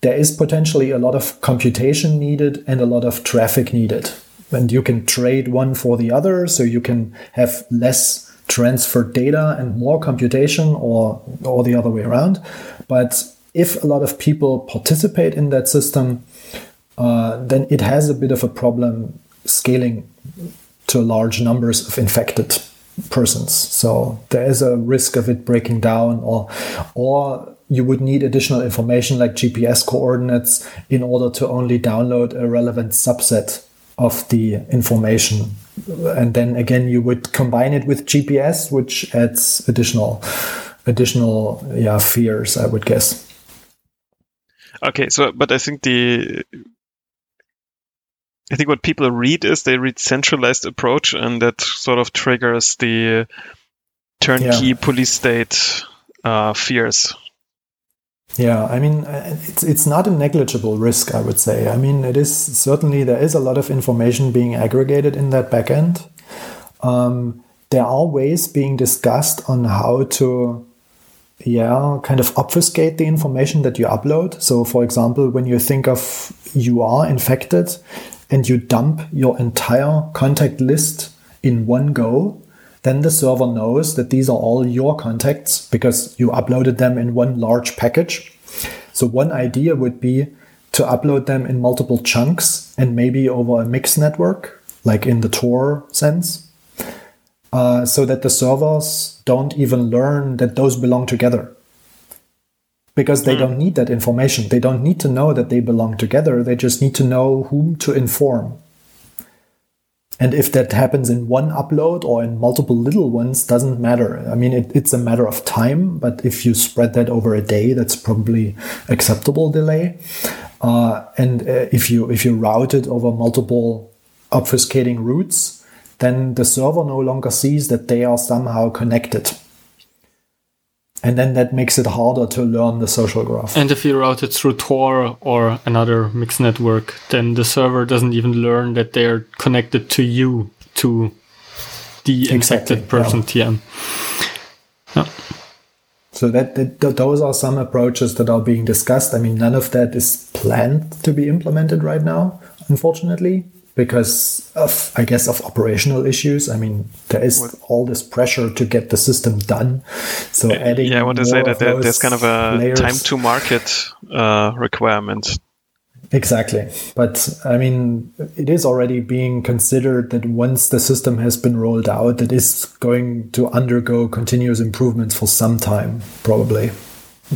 there is potentially a lot of computation needed and a lot of traffic needed. And you can trade one for the other, so you can have less transferred data and more computation or, or the other way around. But if a lot of people participate in that system, uh, then it has a bit of a problem scaling to large numbers of infected persons. So there is a risk of it breaking down or or you would need additional information like GPS coordinates in order to only download a relevant subset of the information. And then again, you would combine it with GPS, which adds additional, additional, yeah, fears, I would guess. Okay, so but I think the I think what people read is they read centralized approach, and that sort of triggers the turnkey yeah. police state uh, fears. Yeah, I mean, uh, it's it's not a negligible risk, I would say. I mean, it is certainly there is a lot of information being aggregated in that backend. Um, there are ways being discussed on how to, yeah, kind of obfuscate the information that you upload. So, for example, when you think of you are infected and you dump your entire contact list in one go, then the server knows that these are all your contacts because you uploaded them in one large package. So one idea would be to upload them in multiple chunks and maybe over a mixed network, like in the Tor sense, uh, so that the servers don't even learn that those belong together. Because they mm. don't need that information. They don't need to know that they belong together. They just need to know whom to inform. And if that happens in one upload or in multiple little ones, doesn't matter. I mean, it, it's a matter of time, but if you spread that over a day, that's probably acceptable delay. Uh, and uh, if you if you route it over multiple obfuscating routes, then the server no longer sees that they are somehow connected and then that makes it harder to learn the social graph. And if you route it through Tor or another mixed network, then the server doesn't even learn that they're connected to you, to the exactly, infected person yeah. TM. Yeah. So that, that, those are some approaches that are being discussed. I mean, none of that is planned to be implemented right now, unfortunately because of, I guess, of operational issues. I mean, there is what? all this pressure to get the system done. So adding, yeah, I want to say that there, there's kind of a layers. time to market uh, requirement. Exactly. But I mean, it is already being considered that once the system has been rolled out, it is going to undergo continuous improvements for some time, probably.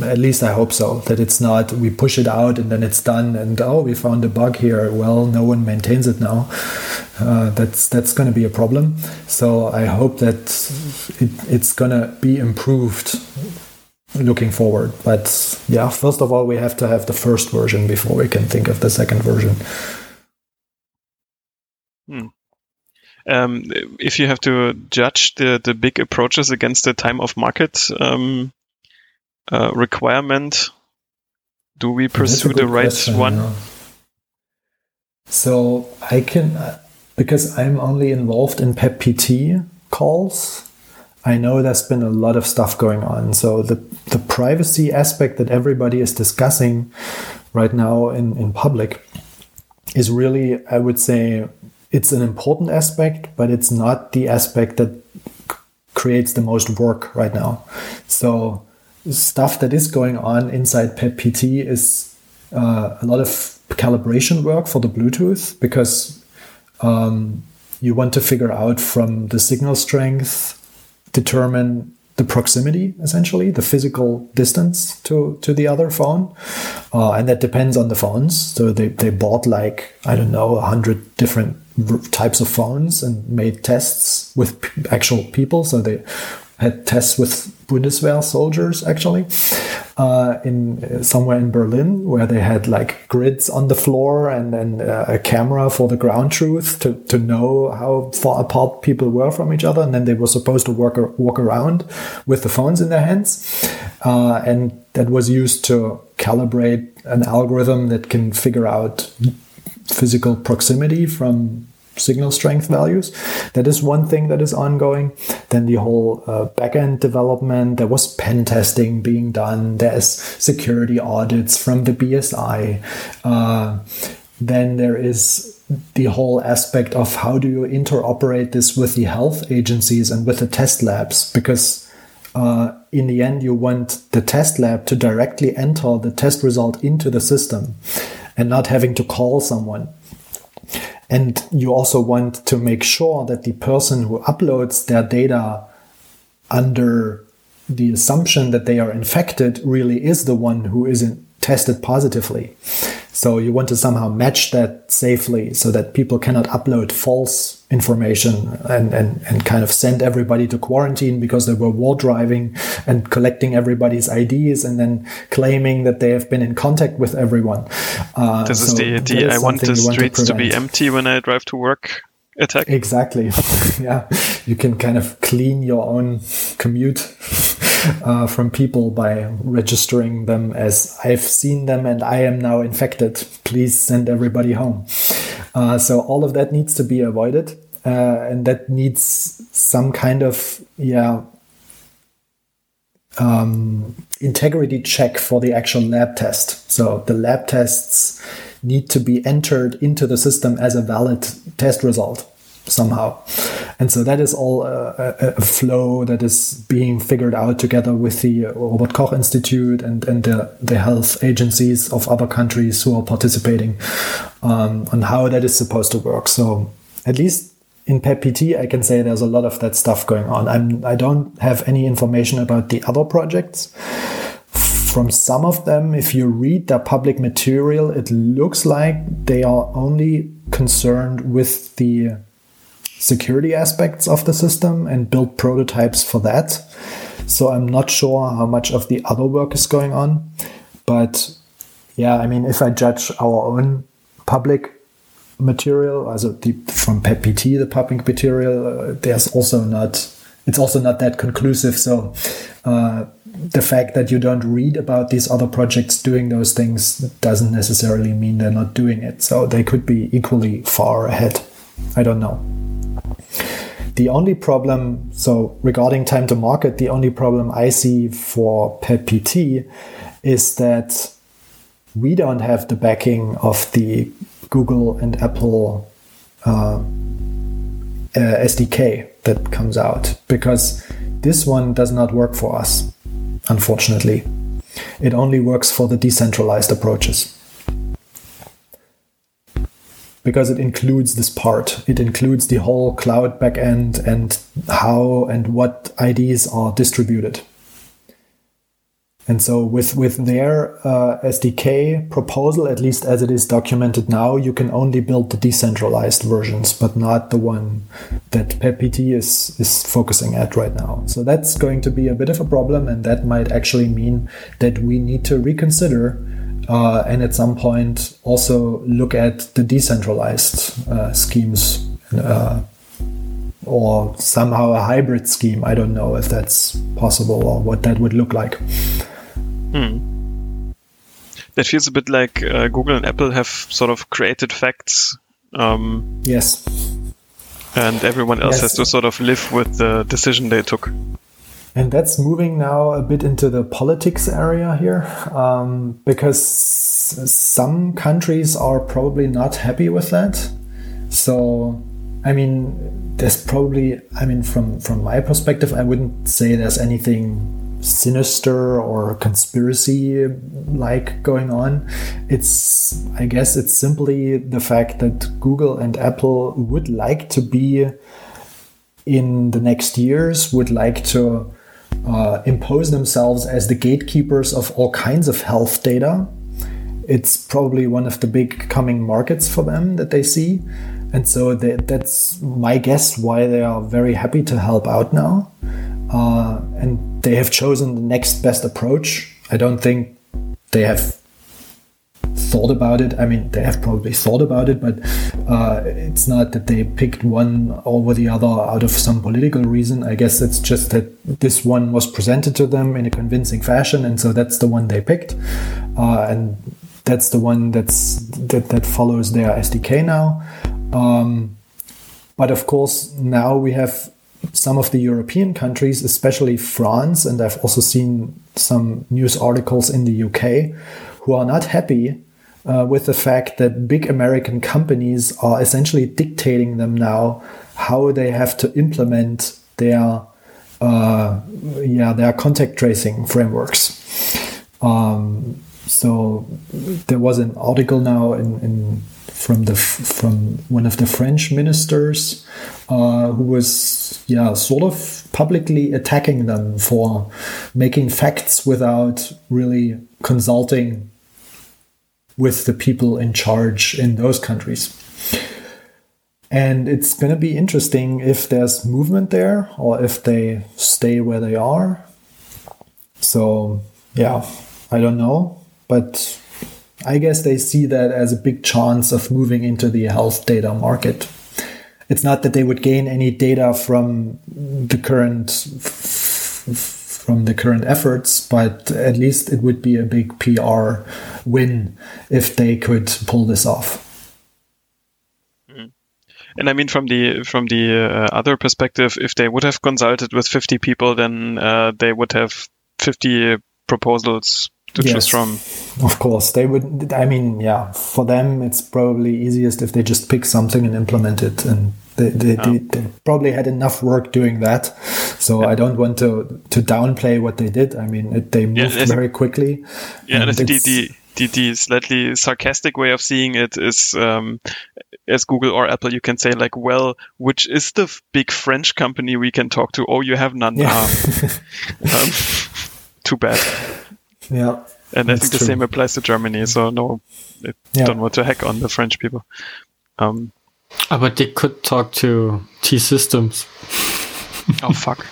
At least I hope so. That it's not we push it out and then it's done, and oh, we found a bug here. Well, no one maintains it now. Uh, that's that's going to be a problem. So I hope that it, it's going to be improved looking forward. But yeah, first of all, we have to have the first version before we can think of the second version. Hmm. Um, if you have to judge the, the big approaches against the time of market um, uh, requirement? Do we pursue the right question, one? Yeah. So I can, uh, because I'm only involved in PEP-PT calls, I know there's been a lot of stuff going on. So the, the privacy aspect that everybody is discussing right now in, in public is really, I would say, it's an important aspect, but it's not the aspect that creates the most work right now. So stuff that is going on inside PEP-PT is uh, a lot of calibration work for the Bluetooth because um, you want to figure out from the signal strength, determine the proximity essentially the physical distance to to the other phone. Uh, and that depends on the phones. So they, they bought like i don't know 100 different types of phones and made tests with actual people. So they had tests with Bundeswehr soldiers actually uh, in somewhere in Berlin where they had like grids on the floor and then uh, a camera for the ground truth to, to know how far apart people were from each other. And then they were supposed to work walk around with the phones in their hands. Uh, and that was used to calibrate an algorithm that can figure out physical proximity from signal strength values. That is one thing that is ongoing. Then the whole uh, backend development, there was pen testing being done, there's security audits from the BSI. Uh, then there is the whole aspect of how do you interoperate this with the health agencies and with the test labs because uh, in the end you want the test lab to directly enter the test result into the system and not having to call someone and you also want to make sure that the person who uploads their data under the assumption that they are infected really is the one who isn't tested positively. So you want to somehow match that safely so that people cannot upload false information and, and, and kind of send everybody to quarantine because they were war driving and collecting everybody's IDs and then claiming that they have been in contact with everyone. Uh, this so is the, the I want the streets to, to be empty when I drive to work attack. Exactly. yeah. You can kind of clean your own commute uh, from people by registering them as I've seen them and I am now infected. Please send everybody home. Uh, so all of that needs to be avoided, uh, and that needs some kind of yeah um, integrity check for the actual lab test. So the lab tests need to be entered into the system as a valid test result somehow. And so that is all a, a, flow that is being figured out together with the Robert Koch Institute and, and the, the health agencies of other countries who are participating um, on how that is supposed to work. So at least in PEPPT, I can say there's a lot of that stuff going on. I'm, I don't have any information about the other projects. From some of them, if you read their public material, it looks like they are only concerned with the security aspects of the system and build prototypes for that. So I'm not sure how much of the other work is going on. But yeah, I mean, if I judge our own public material, also the, from PEPPT, the public material, uh, there's also not, it's also not that conclusive. So uh, the fact that you don't read about these other projects doing those things doesn't necessarily mean they're not doing it. So they could be equally far ahead. I don't know. The only problem, so regarding time to market, the only problem I see for PEPPT is that we don't have the backing of the Google and Apple uh, uh, SDK that comes out because this one does not work for us, unfortunately. It only works for the decentralized approaches because it includes this part. It includes the whole cloud backend and how and what IDs are distributed. And so with, with their uh, SDK proposal, at least as it is documented now, you can only build the decentralized versions, but not the one that PEPPT is, is focusing at right now. So that's going to be a bit of a problem. And that might actually mean that we need to reconsider uh, and at some point also look at the decentralized uh, schemes uh, or somehow a hybrid scheme. I don't know if that's possible or what that would look like. Hmm. That feels a bit like uh, Google and Apple have sort of created facts. Um, yes. And everyone else yes. has to sort of live with the decision they took. And that's moving now a bit into the politics area here, um, because some countries are probably not happy with that. So, I mean, there's probably, I mean, from from my perspective, I wouldn't say there's anything sinister or conspiracy like going on. It's, I guess, it's simply the fact that Google and Apple would like to be in the next years, would like to uh, impose themselves as the gatekeepers of all kinds of health data. It's probably one of the big coming markets for them that they see. And so they, that's my guess why they are very happy to help out now. Uh, and they have chosen the next best approach. I don't think they have thought about it. I mean, they have probably thought about it, but uh, it's not that they picked one over the other out of some political reason. I guess it's just that this one was presented to them in a convincing fashion, and so that's the one they picked, uh, and that's the one that's that that follows their SDK now. Um, but of course, now we have some of the European countries, especially France, and I've also seen some news articles in the UK, who are not happy uh, with the fact that big American companies are essentially dictating them now how they have to implement their uh, yeah their contact tracing frameworks. Um, so there was an article now in, in from the from one of the French ministers uh, who was yeah sort of publicly attacking them for making facts without really consulting with the people in charge in those countries. And it's going to be interesting if there's movement there or if they stay where they are. So, yeah, I don't know. But I guess they see that as a big chance of moving into the health data market. It's not that they would gain any data from the current from the current efforts, but at least it would be a big PR win if they could pull this off. Mm-hmm. And I mean, from the from the uh, other perspective, if they would have consulted with 50 people, then uh, they would have 50 proposals to yes, choose from. Of course, they would. I mean, yeah, for them, it's probably easiest if they just pick something and implement it. And they, they, they, they probably had enough work doing that. So yeah. I don't want to to downplay what they did. I mean, it, they moved yeah, very quickly. Yeah, and the, the, the, the slightly sarcastic way of seeing it is, um, as Google or Apple, you can say like, well, which is the big French company we can talk to? Oh, you have none. Yeah. um, too bad. Yeah. And I think the true. same applies to Germany. So no, I yeah. don't want to hack on the French people. Um, oh, but they could talk to T Systems. oh fuck.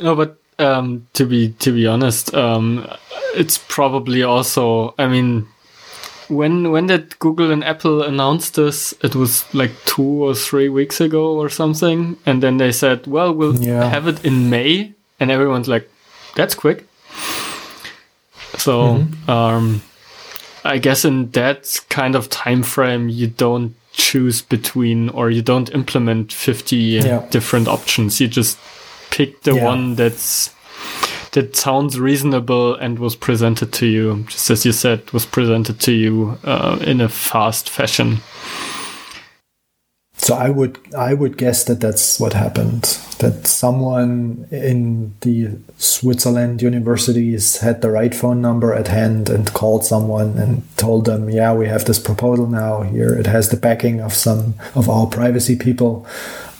no, but um, to be to be honest, um, it's probably also. I mean, when when did Google and Apple announce this? It was like two or three weeks ago or something, and then they said, "Well, we'll yeah. have it in May," and everyone's like, "That's quick." So, mm-hmm. um, I guess in that kind of time frame, you don't choose between or you don't implement 50 yeah. different options. You just pick the yeah. one that's that sounds reasonable and was presented to you, just as you said, was presented to you uh, in a fast fashion. So I would I would guess that that's what happened. That someone in the Switzerland universities had the right phone number at hand and called someone and told them, "Yeah, we have this proposal now. Here it has the backing of some of our privacy people.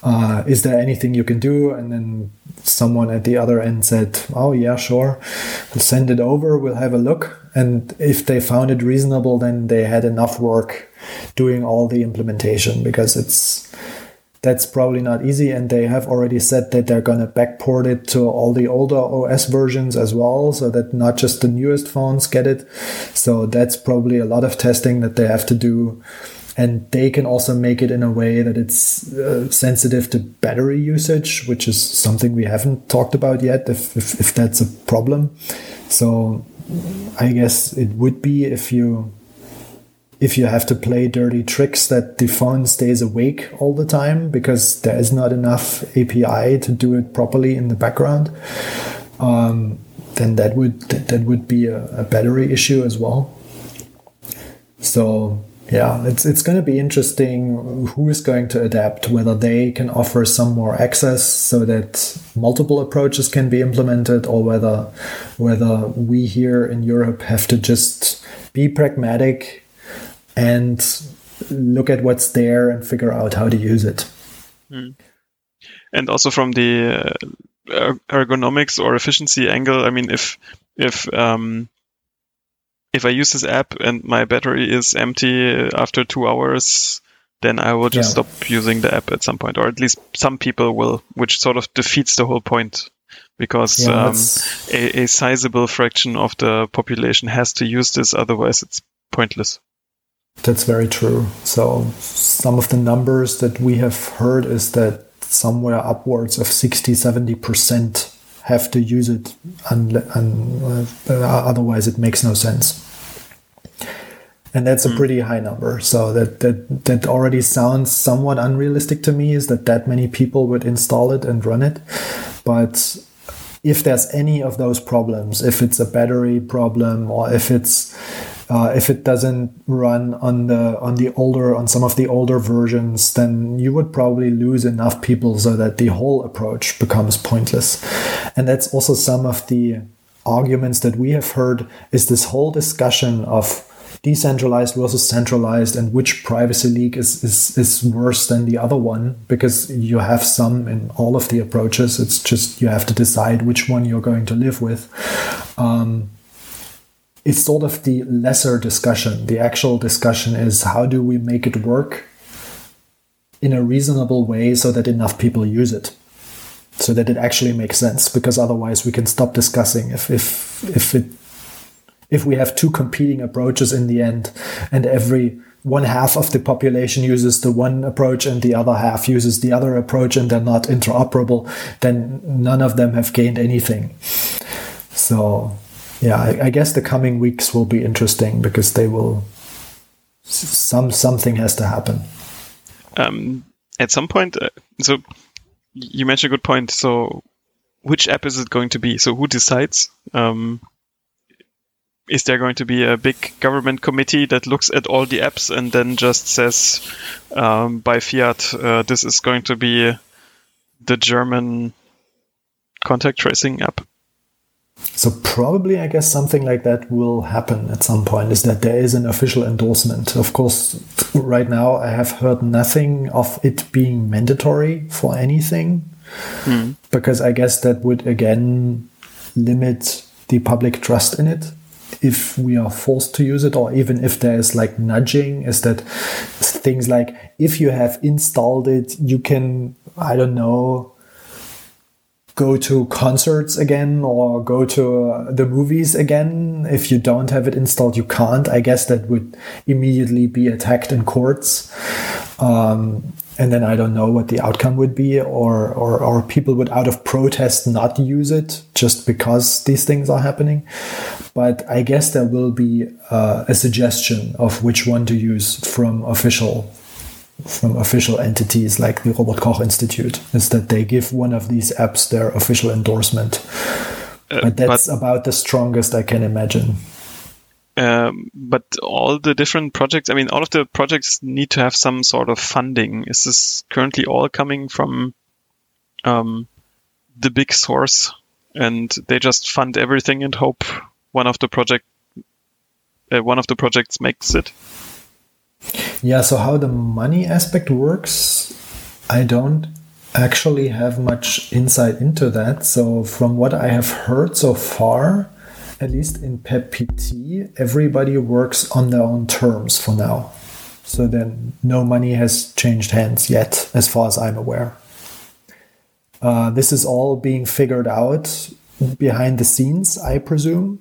Uh, is there anything you can do?" And then someone at the other end said, "Oh yeah, sure. We'll send it over. We'll have a look." And if they found it reasonable, then they had enough work doing all the implementation because it's that's probably not easy. And they have already said that they're going to backport it to all the older os versions as well so that not just the newest phones get it. So that's probably a lot of testing that they have to do. And they can also make it in a way that it's uh, sensitive to battery usage which is something we haven't talked about yet if, if, if that's a problem. So i guess it would be if you if you have to play dirty tricks that the phone stays awake all the time because there is not enough API to do it properly in the background, um, then that would that would be a, a, battery issue as well. So yeah, it's it's going to be interesting who is going to adapt, whether they can offer some more access so that multiple approaches can be implemented, or whether whether we here in Europe have to just be pragmatic and look at what's there and figure out how to use it. Mm. And also from the uh, ergonomics or efficiency angle, I mean, if if um, if I use this app and my battery is empty after two hours, then I will just yeah. stop using the app at some point, or at least some people will, which sort of defeats the whole point because yeah, um, a, a sizable fraction of the population has to use this, otherwise it's pointless. That's very true. So some of the numbers that we have heard is that somewhere upwards of 60, 70% have to use it, and, and uh, otherwise it makes no sense. And that's a mm. pretty high number. So that, that that already sounds somewhat unrealistic to me. Is that that many people would install it and run it? But if there's any of those problems, if it's a battery problem or if it's uh, if it doesn't run on the on the older on some of the older versions, then you would probably lose enough people so that the whole approach becomes pointless. And that's also some of the arguments that we have heard is this whole discussion of decentralized versus centralized and which privacy leak is, is, is worse than the other one because you have some in all of the approaches. It's just you have to decide which one you're going to live with. Um, it's sort of the lesser discussion. The actual discussion is how do we make it work in a reasonable way so that enough people use it, so that it actually makes sense. Because otherwise, we can stop discussing if if if it if we have two competing approaches in the end, and every one half of the population uses the one approach and the other half uses the other approach and they're not interoperable, then none of them have gained anything. So yeah, I, I, guess the coming weeks will be interesting because they will some something has to happen. Um, at some point, uh, so you mentioned a good point. So, which app is it going to be? So, who decides? Um, is there going to be a big government committee that looks at all the apps and then just says um, by fiat, uh, this is going to be the German contact tracing app? So probably, I guess something like that will happen at some point. Is that there is an official endorsement? Of course, right now I have heard nothing of it being mandatory for anything, mm. because I guess that would again limit the public trust in it if we are forced to use it, or even if there is like nudging. Is that things like if you have installed it, you can I don't know go to concerts again or go to uh, the movies again. If you don't have it installed, you can't. I guess that would immediately be attacked in courts. Um, and then I don't know what the outcome would be, or, or, or people would out of protest not use it just because these things are happening. But I guess there will be uh, a suggestion of which one to use from official from official entities like the Robert Koch Institute is that they give one of these apps their official endorsement. Uh, but that's but, about the strongest I can imagine. Um, but all the different projects, I mean, all of the projects need to have some sort of funding. Is this currently all coming from um, the big source, and they just fund everything and hope one of the project, uh, one of the projects makes it? Yeah, so how the money aspect works, I don't actually have much insight into that. So, from what I have heard so far, at least in PEPP-PT, everybody works on their own terms for now. So, then no money has changed hands yet, as far as I'm aware. Uh, this is all being figured out behind the scenes, I presume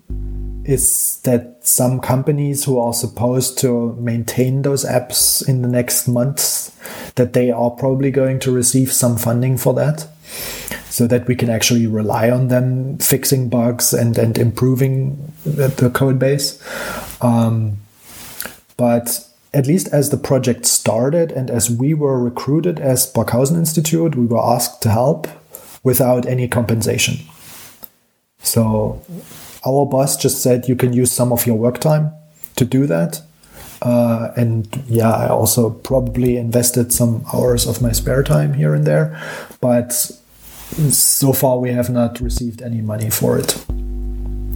is that some companies who are supposed to maintain those apps in the next months that they are probably going to receive some funding for that so that we can actually rely on them fixing bugs and, and improving the, the code base um, but at least as the project started and as we were recruited as Barkhausen Institute, we were asked to help without any compensation. So our boss just said you can use some of your work time to do that. Uh, and yeah, I also probably invested some hours of my spare time here and there, but so far we have not received any money for it.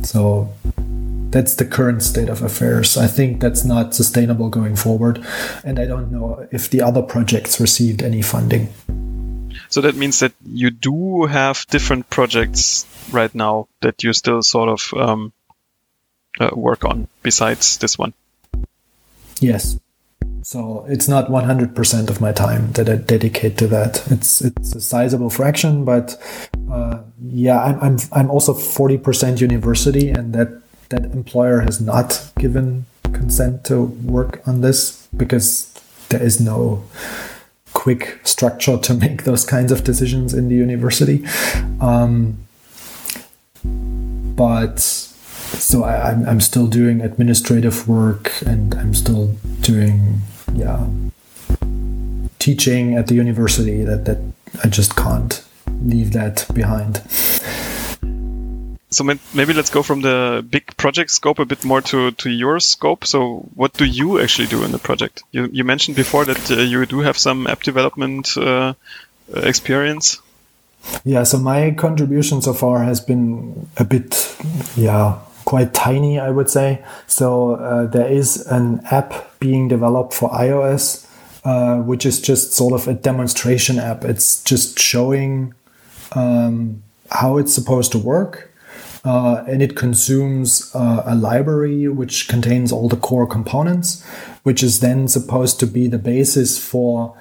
So that's the current state of affairs. I think that's not sustainable going forward, and I don't know if the other projects received any funding. So that means that you do have different projects right now that you still sort of um, uh, work on besides this one. Yes. So it's not 100% of my time that I dedicate to that. It's it's a sizable fraction, but uh, yeah, I'm, I'm I'm also 40% university, and that that employer has not given consent to work on this because there is no quick structure to make those kinds of decisions in the university. Um, but so I, am I'm, I'm still doing administrative work and I'm still doing yeah teaching at the university that that I just can't leave that behind. So maybe let's go from the big project scope a bit more to, to your scope. So what do you actually do in the project? You, you mentioned before that uh, you do have some app development uh, experience. Yeah, so my contribution so far has been a bit, yeah, quite tiny, I would say. So uh, there is an app being developed for iOS, uh, which is just sort of a demonstration app. It's just showing um, how it's supposed to work. Uh, and it consumes uh, a library which contains all the core components, which is then supposed to be the basis for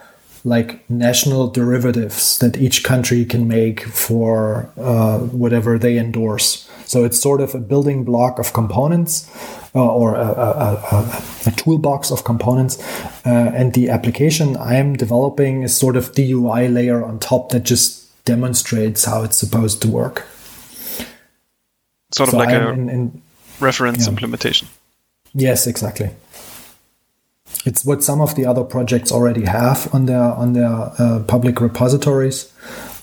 like national derivatives that each country can make for uh, whatever they endorse. So it's sort of a building block of components uh, or a, a, a, a, toolbox of components. Uh, and the application I'm developing is sort of the UI layer on top that just demonstrates how it's supposed to work. Sort of like I'm a in, in, reference yeah. implementation. Yes, exactly. It's what some of the other projects already have on their on their uh, public repositories.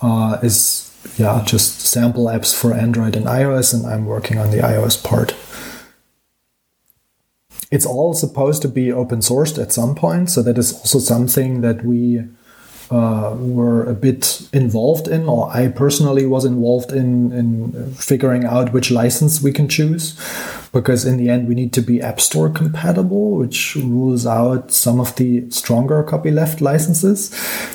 Uh, is yeah, just sample apps for Android and iOS, and I'm working on the iOS part. It's all supposed to be open sourced at some point, so that is also something that we uh, were a bit involved in, or I personally was involved in, in figuring out which license we can choose. Because in the end, we need to be App Store compatible, which rules out some of the stronger copyleft licenses,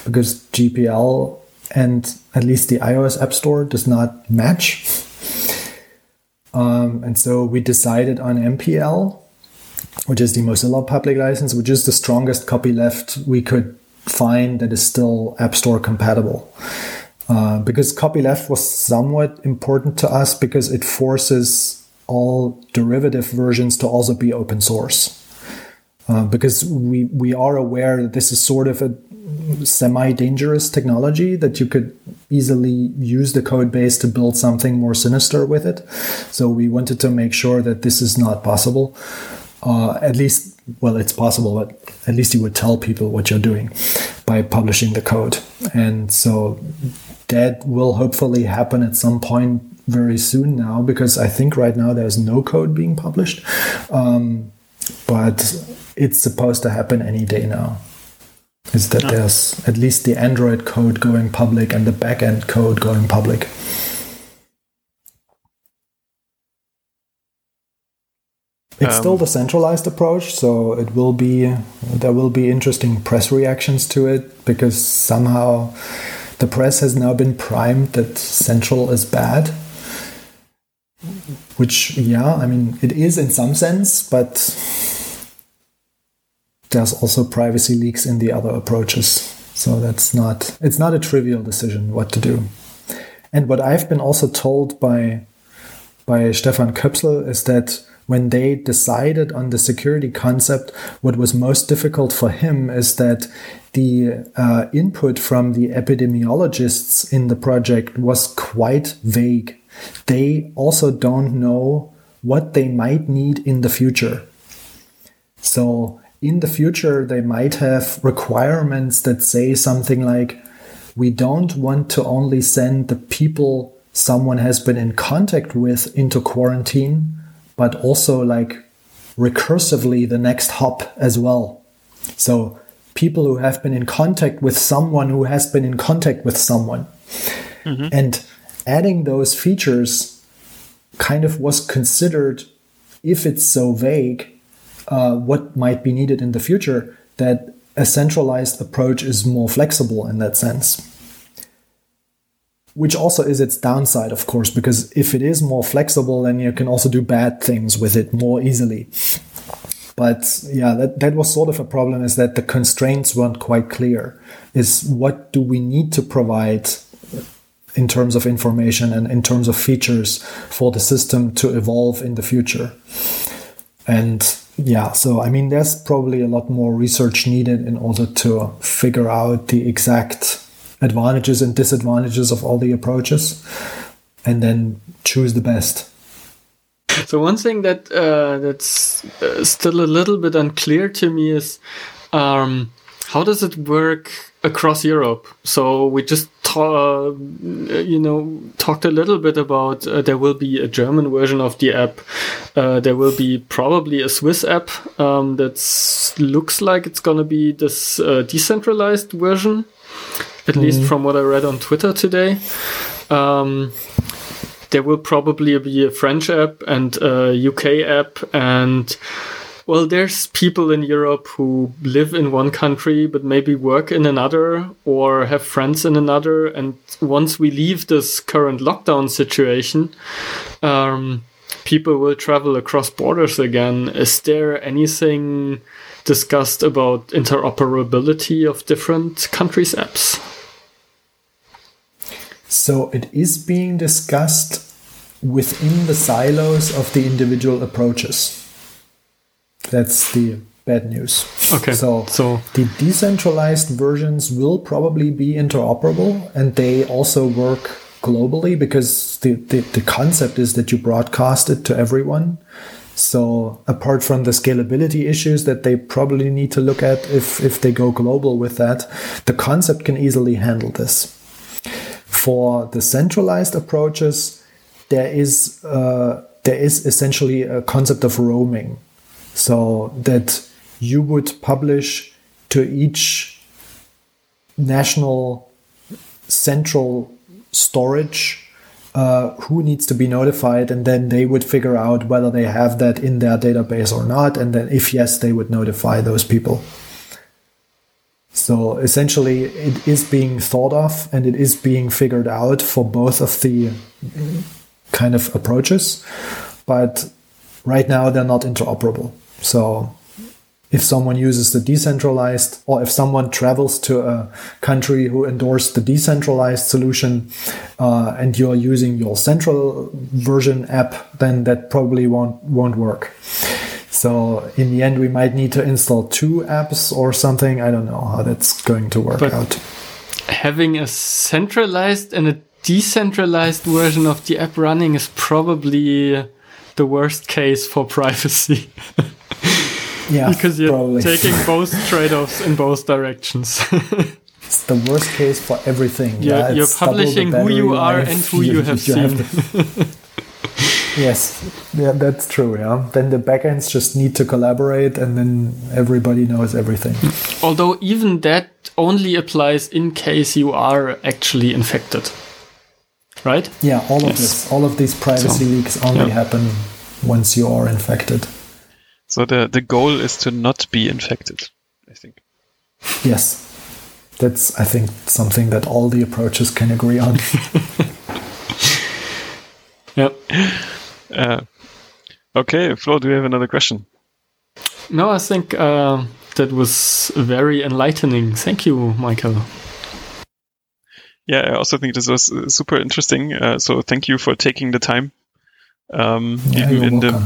because GPL and at least the iOS App Store does not match. Um, and so we decided on MPL, which is the Mozilla public license, which is the strongest copyleft we could find that is still App Store compatible. Uh, because copyleft was somewhat important to us because it forces all derivative versions to also be open source. Uh, because we we are aware that this is sort of a semi-dangerous technology that you could easily use the code base to build something more sinister with it. So we wanted to make sure that this is not possible. Uh, at least, well, it's possible, but at least you would tell people what you're doing by publishing the code. And so that will hopefully happen at some point very soon now, because I think right now there's no code being published. Um, but it's supposed to happen any day now. Is that there's at least the Android code going public and the backend code going public. It's um, still the centralized approach, so it will be there will be interesting press reactions to it because somehow the press has now been primed that central is bad. Which, yeah, I mean, it is in some sense, but there's also privacy leaks in the other approaches. So that's not it's not a trivial decision what to do. And what I've been also told by by Stefan Köpsell is that when they decided on the security concept, what was most difficult for him is that the uh, input from the epidemiologists in the project was quite vague. They also don't know what they might need in the future. So in the future, they might have requirements that say something like, we don't want to only send the people someone has been in contact with into quarantine, but also like recursively the next hop as well. So people who have been in contact with someone who has been in contact with someone. Mm-hmm. And adding those features kind of was considered, if it's so vague, uh, what might be needed in the future, that a centralized approach is more flexible in that sense. Which also is its downside, of course, because if it is more flexible, then you can also do bad things with it more easily. But yeah, that, that was sort of a problem is that the constraints weren't quite clear. Is what do we need to provide in terms of information and in terms of features for the system to evolve in the future? And yeah, so I mean, there's probably a lot more research needed in order to figure out the exact advantages and disadvantages of all the approaches and then choose the best. So one thing that uh, that's uh, still a little bit unclear to me is um, how does it work across Europe? So we just uh, you know talked a little bit about uh, there will be a German version of the app. Uh, there will be probably a Swiss app um, that looks like it's gonna be this uh, decentralized version, at mm. least from what I read on Twitter today. Um, there will probably be a French app and a UK app and well, there's people in Europe who live in one country but maybe work in another or have friends in another. And once we leave this current lockdown situation, um, people will travel across borders again. Is there anything discussed about interoperability of different countries' apps? So it is being discussed within the silos of the individual approaches. That's the bad news. Okay. So, so the decentralized versions will probably be interoperable and they also work globally because the, the, the concept is that you broadcast it to everyone. So apart from the scalability issues that they probably need to look at if, if they go global with that, the concept can easily handle this. For the centralized approaches, there is uh, there is essentially a concept of roaming so that you would publish to each national central storage uh, who needs to be notified, and then they would figure out whether they have that in their database or not, and then if yes, they would notify those people. So essentially, it is being thought of and it is being figured out for both of the kind of approaches, but right now they're not interoperable. So if someone uses the decentralized or if someone travels to a country who endorsed the decentralized solution uh, and you're using your central version app then that probably won't won't work so in the end we might need to install two apps or something i don't know how that's going to work but out having a centralized and a decentralized version of the app running is probably the worst case for privacy Yeah, because you're probably. taking both trade-offs in both directions. it's the worst case for everything. You're, yeah, you're publishing who you are and who you, you have seen. Have yes, yeah, that's true. Yeah, then the backends just need to collaborate, and then everybody knows everything. Although even that only applies in case you are actually infected, right? Yeah, all yes. of this, all of these privacy so, leaks only yeah. happen once you are infected. So the, the goal is to not be infected, I think. Yes. That's, I think, something that all the approaches can agree on. yep. Uh, okay, Flo, do you have another question? No, I think uh, that was very enlightening. Thank you, Michael. Yeah, I also think this was uh, super interesting. Uh, so thank you for taking the time. Um, yeah, even in welcome.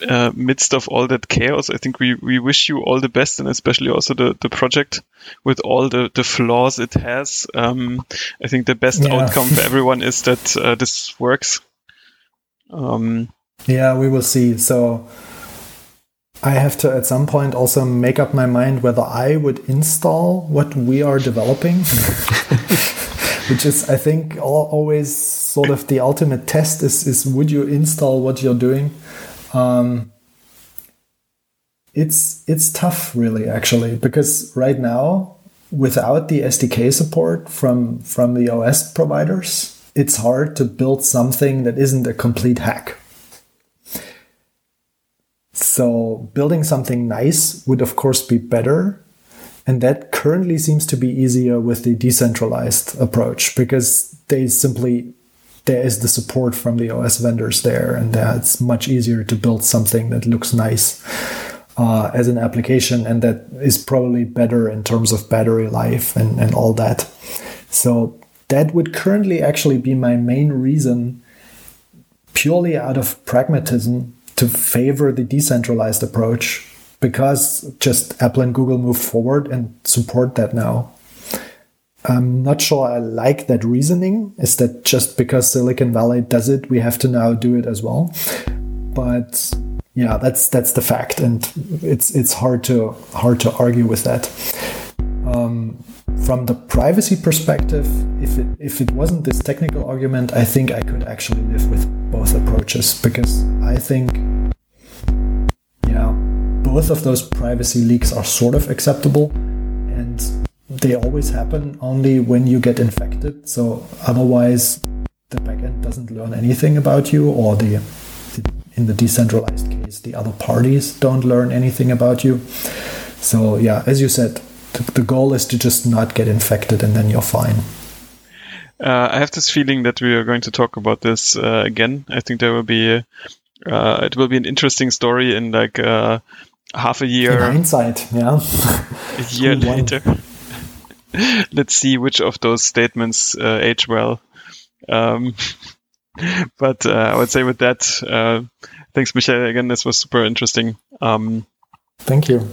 the uh, midst of all that chaos, I think we, we wish you all the best and especially also the, the project with all the, the flaws it has. Um, I think the best yeah. outcome for everyone is that uh, this works. Um, yeah, we will see. So I have to at some point also make up my mind whether I would install what we are developing. Which is, I think, always sort of the ultimate test is, is would you install what you're doing? Um, it's it's tough really actually because right now without the SDK support from from the OS providers, it's hard to build something that isn't a complete hack. So building something nice would of course be better. And that currently seems to be easier with the decentralized approach because they simply there is the support from the OS vendors there, and it's much easier to build something that looks nice uh, as an application and that is probably better in terms of battery life and, and all that. So that would currently actually be my main reason, purely out of pragmatism, to favor the decentralized approach because just Apple and Google move forward and support that now. I'm not sure I like that reasoning. Is that just because Silicon Valley does it, we have to now do it as well? But yeah, that's that's the fact, and it's it's hard to hard to argue with that. Um, from the privacy perspective, if it if it wasn't this technical argument, I think I could actually live with both approaches because I think yeah, both of those privacy leaks are sort of acceptable, and they always happen only when you get infected. So otherwise, the backend doesn't learn anything about you, or the in the decentralized case, the other parties don't learn anything about you. So yeah, as you said, the, the goal is to just not get infected, and then you're fine. Uh, I have this feeling that we are going to talk about this uh, again. I think there will be uh, it will be an interesting story in like uh, half a year. In hindsight, yeah. a year later. let's see which of those statements uh, age well. Um, but uh, I would say with that, uh, thanks, Michelle. Again, this was super interesting. Um, Thank you.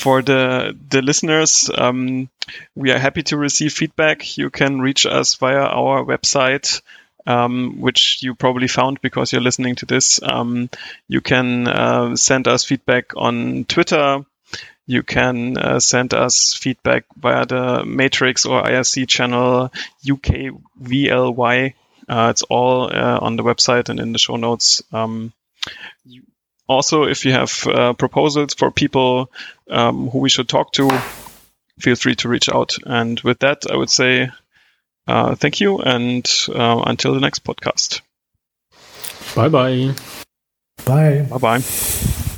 For the the listeners, um, we are happy to receive feedback. You can reach us via our website. Um, which you probably found because you're listening to this. Um, you can uh, send us feedback on Twitter you can uh, send us feedback via the Matrix or IRC channel UKVLY. Uh, it's all uh, on the website and in the show notes. Um, you, also, if you have uh, proposals for people um, who we should talk to, feel free to reach out. And with that, I would say uh, thank you and uh, until the next podcast. Bye bye. Bye. Bye bye.